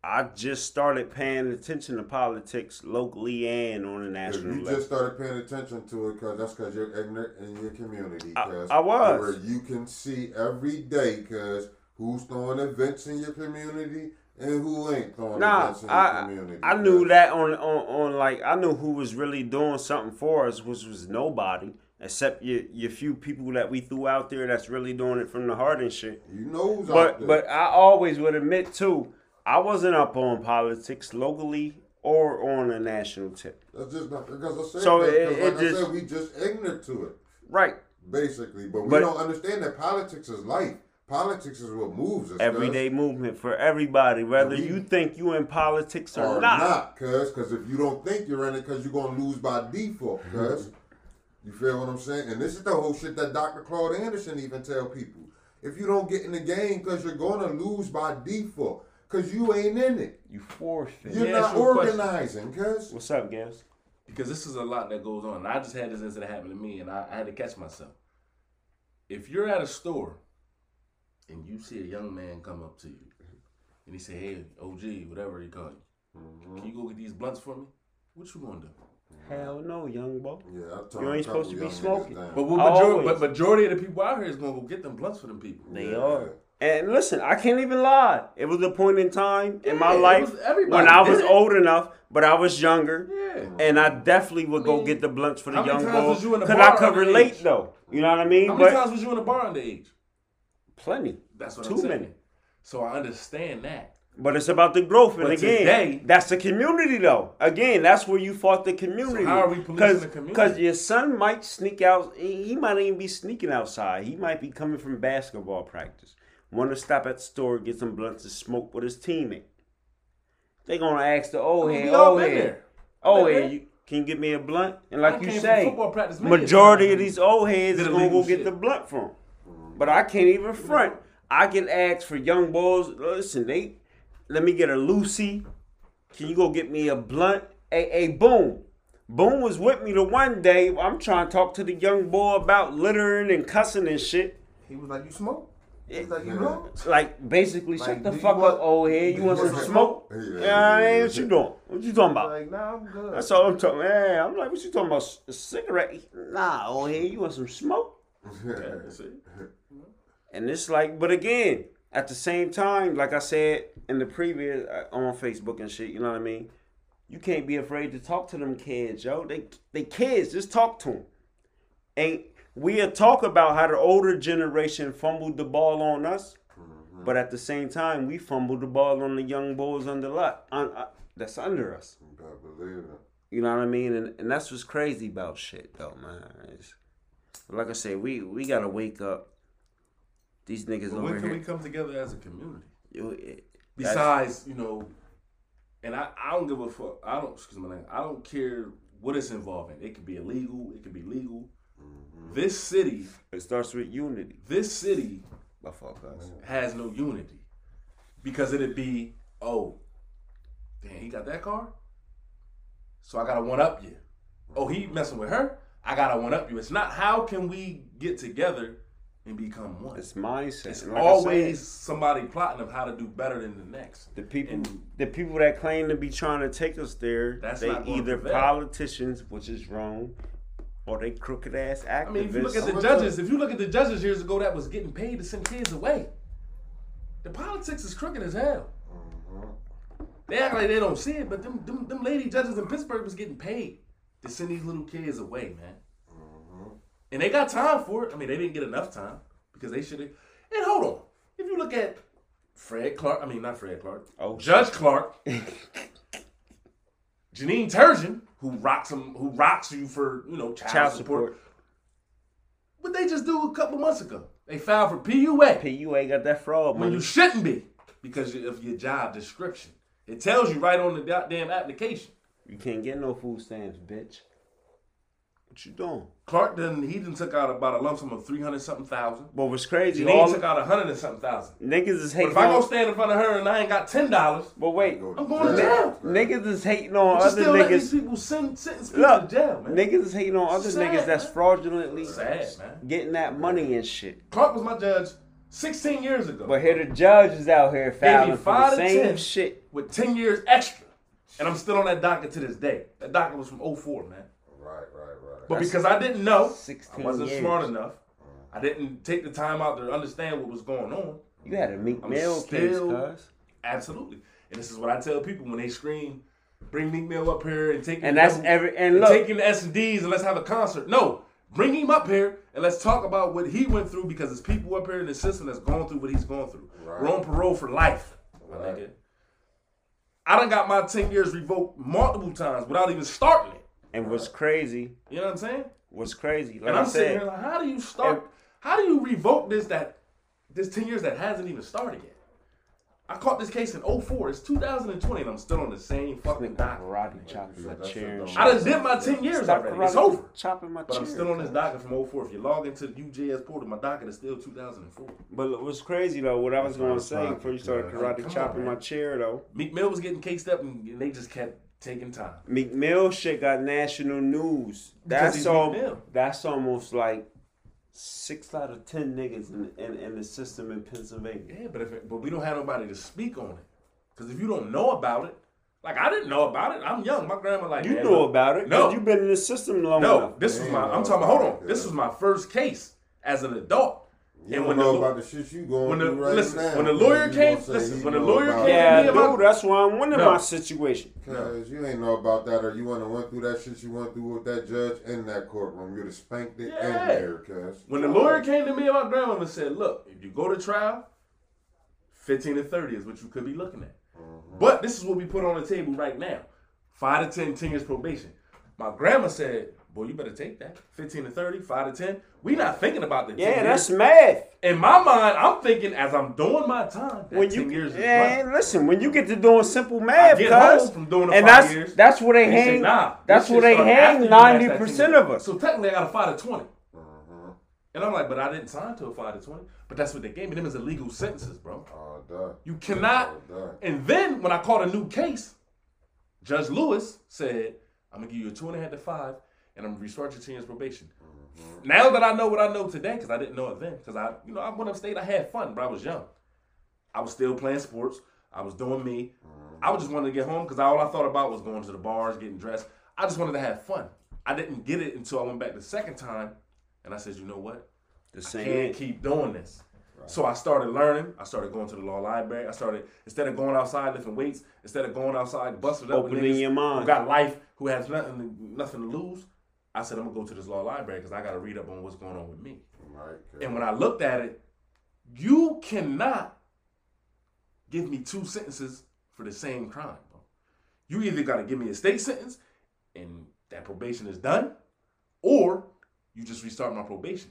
I just started paying attention to politics locally and on If national you level. just started paying attention to it, cause that's cause you're ignorant in your community. I- Cause I was. Where you can see every day, cause who's throwing events in your community and who ain't throwing Nah, events in your I community. I knew that on, on on like I knew who was really doing something for us, which was nobody except your your few people that we threw out there that's really doing it from the heart and shit. You know But but I always would admit too, I wasn't up on politics locally or on a national tip. that's just not because I said So that. it- 'cause it like I just- said, we just ignorant to it, Right. basically. But we But- don't understand that politics is life. Politics is what moves us. cuz. Everyday movement for everybody, whether we- you think you in politics or, or not. not, cuz. Because if you don't think you're in it, because you're gonna lose by default, cuz. Mm-hmm. You feel what I'm saying? And this is the whole shit that Dr. Claude Anderson even tell people. If you don't get in the game, because you're gonna lose by default, because you ain't in it. You forfeit. You're Yeah, not ask you a question. organizing, cuz. What's up, Gaz? because this is a lot that goes on. And I just had this incident happen to me, and I, I had to catch myself. If you're at a store and you see a young man come up to you and he say, "Hey, OG, whatever he call you, mm-hmm. can you go get these blunts for me?" What you gonna do? Hell no, young boy. Yeah, I You ain't supposed to be smoking. down. But what majority, but majority of the people out here is gonna go get them blunts for them people. They Yeah. are. And listen, I can't even lie. It was a point in time in my Yeah, it life when I was it. old enough, but I was younger. Yeah. And I definitely would I go mean, get the blunts for the how young boys. was you Because I could underage? relate though. You know what I mean? How many But times was you in a bar underage? plenty. That's what Too I'm saying. many. So I understand that. But it's about the growth. And But again, today- that's the community though. Again, that's where you fought the community. So how are we policing the community? Because your son might sneak out. He might even be sneaking outside. He might be coming from basketball practice. Want to stop at the store, get some blunts to smoke with his teammate. They gonna ask the old head, old head, old head, you can you get me a blunt? And like you say, practice majority of these old heads is gonna go illegal get the blunt from. But I can't even front. I get asked for young boys. Listen, they let me get a Lucy. Can you go get me a blunt? Hey, hey, boom. Boom was with me the one day. I'm trying to talk to the young boy about littering and cussing and shit. He was like, "You smoke?" He's like, "You know?" Like basically, Like, shut the fuck want- up, old head. You want some smoke? Yeah, Yeah, yeah, yeah. what you doing? What you talking about? Like, nah, I'm good. That's all I'm talking. Man, I'm like, what you talking about? A cigarette? Nah, old head. You want some smoke? [laughs] Yeah, see? And it's like, but again, at the same time, like I said in the previous uh, on Facebook and shit, you know what I mean? You can't be afraid to talk to them kids, yo. They they kids, just talk to them. And we'll talk about how the older generation fumbled the ball on us, but at the same time, we fumbled the ball on the young boys under lot, on, uh, that's under us. Believe it. You know what I mean? And and that's what's crazy about shit though, man. It's, like I said, we we gotta wake up. These niggas But over when can here. we come together as a community? you- it- Besides, you know, and I, I don't give a fuck. I don't excuse my language. I don't care what it's involving. It could be illegal. It could be legal. Mm-hmm. This city, it starts with unity. this city My fault, guys. has no unity because it'd be oh, damn, he got that car, so I gotta one up you. Oh, he messing with her. I gotta one up you. It's not how can we get together and become one. It's mindset. It's like always said, somebody plotting of how to do better than the next. the people. and- the people that claim to be trying to take us there. That's they either politicians, which is wrong, or they crooked ass activists. I mean, if you look at the judges, if you look at the judges years ago that was getting paid to send kids away, the politics is crooked as hell. Mm-hmm. They act like they don't see it, but them, them them lady judges in Pittsburgh was getting paid to send these little kids away, man. And they got time for it. I mean, they didn't get enough time because they should have. And hold on, if you look at Fred Clark, I mean not Fred Clark, Oh, Judge Clark, [laughs] Jeannine Turgeon, who rocks them, who rocks you for you know child, child support. support. What they just do a couple months ago? They filed for PUA PUA got that fraud when you shouldn't be because of your job description. It tells you right on the goddamn application. You can't get no food stamps, bitch. What you doing? Clark done he done took out about a lump sum of three hundred something thousand. But what's crazy? Jeannine All took out a hundred and something thousand. niggas is hating. But if I go on. stand in front of her and I ain't got ten dollars, But wait, I'm going to jail. niggas is hating on other niggas. you other still let these people send sentence people Look, to jail, man. niggas is hating on other Sad, niggas that's man. fraudulently Sad, man. getting that money and shit. Clark was my judge 16 years ago. But here the judge is out here filing for the same 10. shit. with 10 years extra. And I'm still on that docket to this day. That docket was from 04, man. But because I didn't know, I wasn't years. smart enough. I didn't take the time out to understand what was going on. You had a Meek Mill case, cuz. Absolutely. And this is what I tell people when they scream, bring Meek Mill up here and take And that's every and look, taking the S and D's and let's have a concert. No, bring him up here and let's talk about what he went through because there's people up here in the system that's going through what he's going through. Right. We're on parole for life, my Right. nigga. I done got my 10 years revoked multiple times without even starting it. And what's crazy, You know what I'm saying? what's crazy. Like And I I'm sitting said, here like, how do you start? How do you revoke this that this 10 years that hasn't even started yet? I caught this case in 04. It's 2020 and I'm still on the same fucking docket. karate chopping my chair. and don't shit. I done did my 10 years Stop already. It's over. chopping my But chair. I'm still on this docket from 04. If you log into the UJS portal, my docket is still 2004. But what's crazy though, what I was gonna say before you started karate Come on, chopping my chair though, Meek Mill was getting cased up and, and they just kept taking time. Meek Mill shit got national news. Because That's all. That's almost like six out of ten niggas in, in, in the system in Pennsylvania. Yeah, but if it, but we don't have nobody to speak on it. Because if you don't know about it, like I didn't know about it. I'm young. My grandma like You "Man, know look, about it. No. No, you've been in the system long No, enough. this was my. I'm talking about. Hold on. This was my first case as an adult. You and don't when know the, about the shit you going when the- through right listen, now. when the lawyer came- listen, when the lawyer came it. Yeah, me about- dude, that's why I'm winning No. my situation. Cause you ain't know about that, or you wanna went through that shit you went through with that judge in that courtroom. You'd have spanked it Yeah. in there, cuz. when the lawyer came to me and my grandma and said, "Look, if you go to trial, 15 to 30 is what you could be looking at." Mm-hmm. But this is what we put on the table right now: five to 10, 10 years probation. My grandma said, "Boy, you better take that. 15 to 30, 5 to 10. We not thinking about the 10 Yeah, years. that's math. in my mind. I'm thinking as I'm doing my time. That When 10 you years yeah, running. listen, when you get to doing simple math, get cuz, from doing the and five that's years, that's where they They say, hang. nah, that's this where they hang you pass ninety that percent 10 of us. So technically, I got a five to 20. Uh-huh. And I'm like, but I didn't sign to a five to 20. But that's what they gave me. Them is illegal sentences, bro. Oh, duh. You cannot. Oh, duh. And then when I caught a new case, Judge Lewis said, I'm gonna give you a two and a half to five, and I'm gonna restart your 10 years probation. Now that I know what I know today, because I didn't know it then, because I, you know, I went upstate, I had fun, but I was young. I was still playing sports. I was doing me. I was just wanted to get home because all I thought about was going to the bars, getting dressed. I just wanted to have fun. I didn't get it until I went back the second time, and I said, you know what? The I can't keep doing this. So I started learning. I started going to the law library. I started instead of going outside lifting weights, instead of going outside busting up Opening your mind. who got life, who has nothing, nothing to lose. I said I'm gonna go to this law library because I got to read up on what's going on with me. Right, cuz. And when I looked at it, you cannot give me two sentences for the same crime, bro. You either got to give me a state sentence and that probation is done, or you just restart my probation.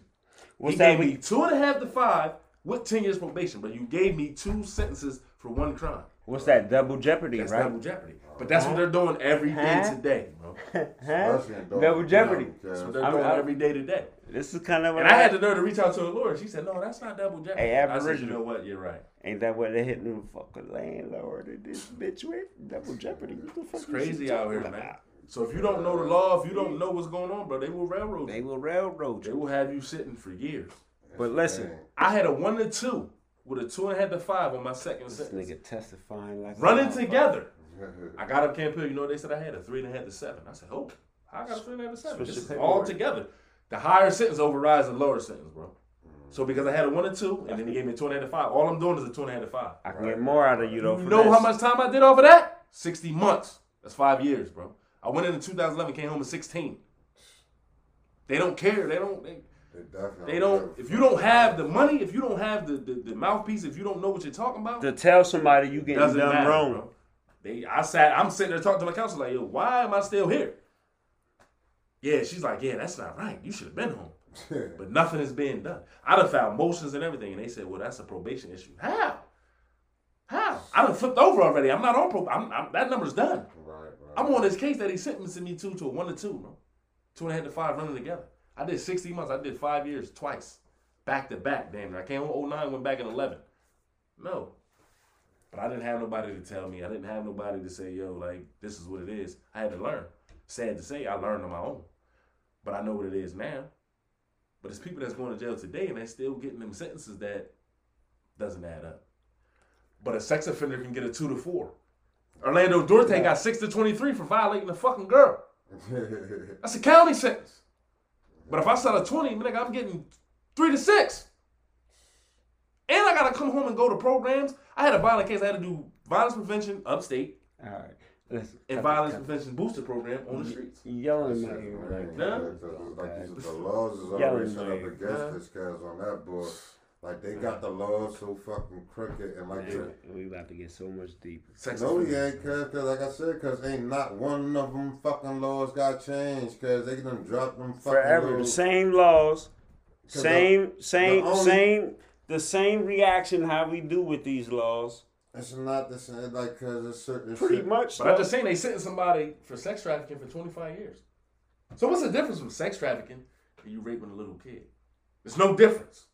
What's he that? gave me two and a half to five with 10 years probation, but you gave me two sentences for one crime. What's that? Double jeopardy, That's right? double jeopardy. But that's what they're doing every day Huh? today, bro. [laughs] Huh? Double jeopardy. cuz. That's what they're I'm- doing I'm- every day today. This is kind of what And I had the nerve to reach out to a lawyer. She said, "No, that's not double jeopardy." Hey, I said, "You Aboriginal. know what? You're right. Ain't that what they hit the fucking landlord and this bitch with? Double jeopardy. What the fuck It's crazy out here, talking man. So if you don't know the law, if you don't know what's going on, bro, they will railroad They you. will railroad They will have you sitting for years. But listen, Dang. I had a one to two with a two and a half to five on my second this sentence. nigga testifying like Running together. I got up Camp Hill, you know what they said I had? A three and a half to seven. I said, oh, I got a three and a half to seven. Switch This is all together. The higher sentence overrides the lower sentence, bro. So because I had a one and two, and then he gave me a two and a half to five, all I'm doing is a two and a half to five. I can get more out of you though. You for know this. how much time I did off of that? 60 months. That's five years, bro. I went in in 2011, came home at 16. They don't care. They don't. They, They definitely they don't. If you don't have the money, if you don't have the, the, the mouthpiece, if you don't know what you're talking about, to tell somebody you getting doesn't done matter, wrong. bro. They, I sat. I'm sitting there talking to my counsel like, yo, why am I still here? Yeah, she's like, yeah, that's not right. You should have been home. [laughs] But nothing is being done. I done found motions and everything, and they said, well, that's a probation issue. How? How? I done flipped over already. I'm not on pro. I'm, I'm, that number's done. Right, right. I'm on this case that he sentencing me to to a one to two, bro. Two and a half to five running together. I did 60 months. I did five years twice. Back to back, damn it. I came home 09, went back in 11. No. But I didn't have nobody to tell me. I didn't have nobody to say, yo, like, this is what it is. I had to learn. Sad to say, I learned on my own. But I know what it is now. But it's people that's going to jail today and they still getting them sentences that doesn't add up. But a sex offender can get a two to four. Orlando Duarte got six to twenty-three for violating a fucking girl. [laughs] That's a county sentence. But if I sell a 20, nigga, I'm getting three to six. And I gotta come home and go to programs. I had a violent case. I had to do violence prevention upstate All right. Listen. and violence prevention booster program on the streets. Yelling in my ear right now. Nah. Like these, the laws is Yelling already set up man. against Huh? this cats on that book. Like they got the laws so fucking crooked and like Man, we about to get so much deeper. Sex No, he offenders. ain't, cause, cause like I said, cause ain't not one of them fucking laws got changed, cause they done drop them fucking Forever. The laws. same laws, 'Cause same, same, the only- same, the same reaction how we do with these laws. It's not the same, like, cause it's certain Pretty shit. much. But I'm just saying they sentenced somebody for sex trafficking for 25 years. So what's the difference with sex trafficking and you raping a little kid? There's no difference.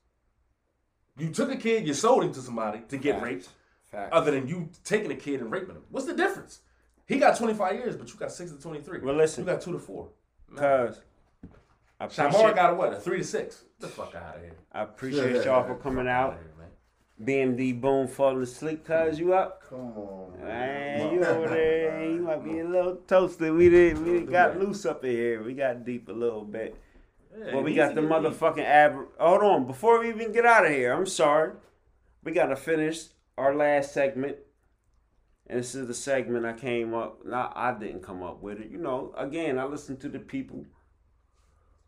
You took a kid, you sold him to somebody to get Facts. raped, Facts. other than you taking a kid and raping him. What's the difference? He got 25 years, but you got 6 to 23. Well, listen. You got 2 to 4. Cause I Shamar appreciate, got a what? A 3 to 6. Get the fuck out of here. I appreciate y'all for coming out. Outta here, man. BMD Boom falling asleep. Cause you up? Come on, Man, you over [laughs] there? You might be a little toasted. We didn't We got loose up in here. We got deep a little bit. Yeah, Well, we got the needs to get deep. motherfucking ab. Hold on, before we even get out of here, I'm sorry. We gotta finish our last segment, and this is the segment I came up. Not I didn't come up with it. You know, again, I listened to the people,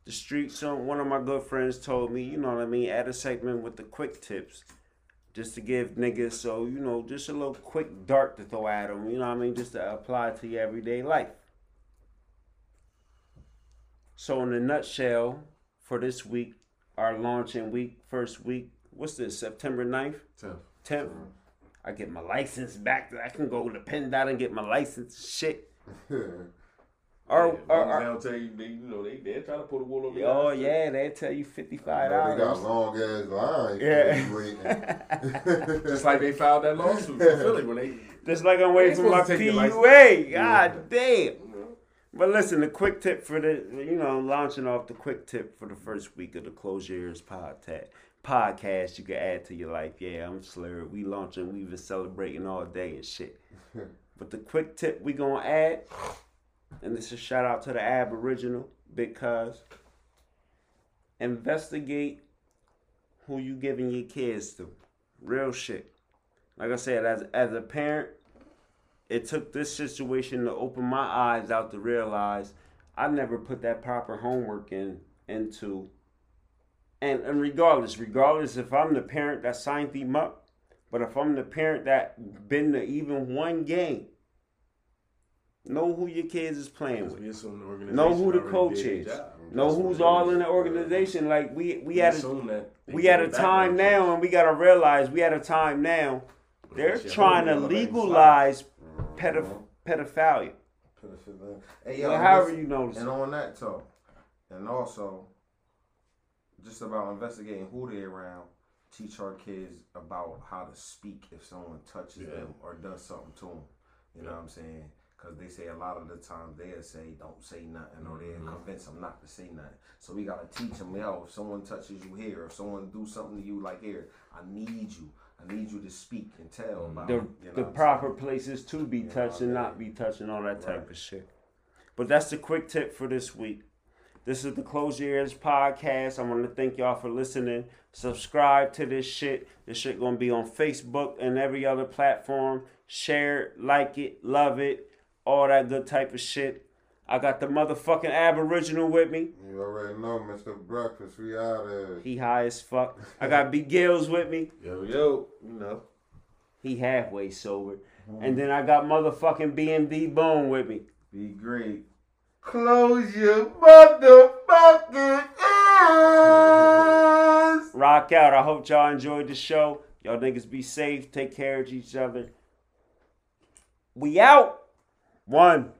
the streets. One of my good friends told me, you know what I mean. Add a segment with the quick tips, just to give niggas so you know, just a little quick dart to throw at them. You know what I mean, just to apply to your everyday life. So, in a nutshell, for this week, our launching week, first week, what's this, September 9th, Tough. 10th? I get my license back. I can go to PennDOT and get my license. Shit. [laughs] Or, Yeah, or, or- they don't tell you, they, you know, they, they're trying to put a wool over your oh, eyes, yeah, they tell you $55. they got long ass lines. Yeah. Yeah. [laughs] Just like they filed that lawsuit in Philly when they. Just like I'm waiting for my supposed to take your PUA. God damn. But listen, the quick tip for the, you know, launching off the quick tip for the first week of the Close Your Ears podcast, podcast you can add to your life. Yeah, I'm slurred. We launching, We've been celebrating all day and shit. [laughs] but the quick tip we gonna add, and this is a shout out to the Aboriginal, because investigate who you giving your kids to. Real shit. Like I said, as as a parent, it took this situation to open my eyes out to realize I never put that proper homework in into and and regardless, regardless if I'm the parent that signed them up, but if I'm the parent that been to even one game, know who your kids is playing with. We assume the organization Know who the coach is. Know who's all in the organization. Like we we We had a assume that they we did at a time background check. now, and we gotta realize we at a time now. They're trying to legalize pedoph- pedophilia. Hey, yo, Well, however you notice. And on that talk, and also, just about investigating who they around, teach our kids about how to speak if someone touches Yeah. them or does something to them. You know what I'm saying? Because they say a lot of the time they'll say, don't say nothing, or Mm-hmm. they'll convince them not to say nothing. So we got to teach them, yo, if someone touches you here, if someone do something to you like here, I need you. I need you to speak and tell about the. You know the proper saying? places to be You touched and not be mean? touching all that type Right. of shit. But that's the quick tip for this week. This is the Close Your Ears podcast. I want to thank y'all for listening. Subscribe to this shit. This shit gonna be on Facebook and every other platform. Share it, like it, love it, all that good type of shit. I got the motherfucking Aboriginal with me. You already know, Mr. Breakfast. We out there. He high as fuck. I got [laughs] B Gills with me. Yo, yo, you know. He halfway sober. Mm-hmm. And then I got motherfucking BMD Boom with me. Be great. Close your motherfucking eyes. Rock out. I hope y'all enjoyed the show. Y'all niggas be safe. Take care of each other. We out. One.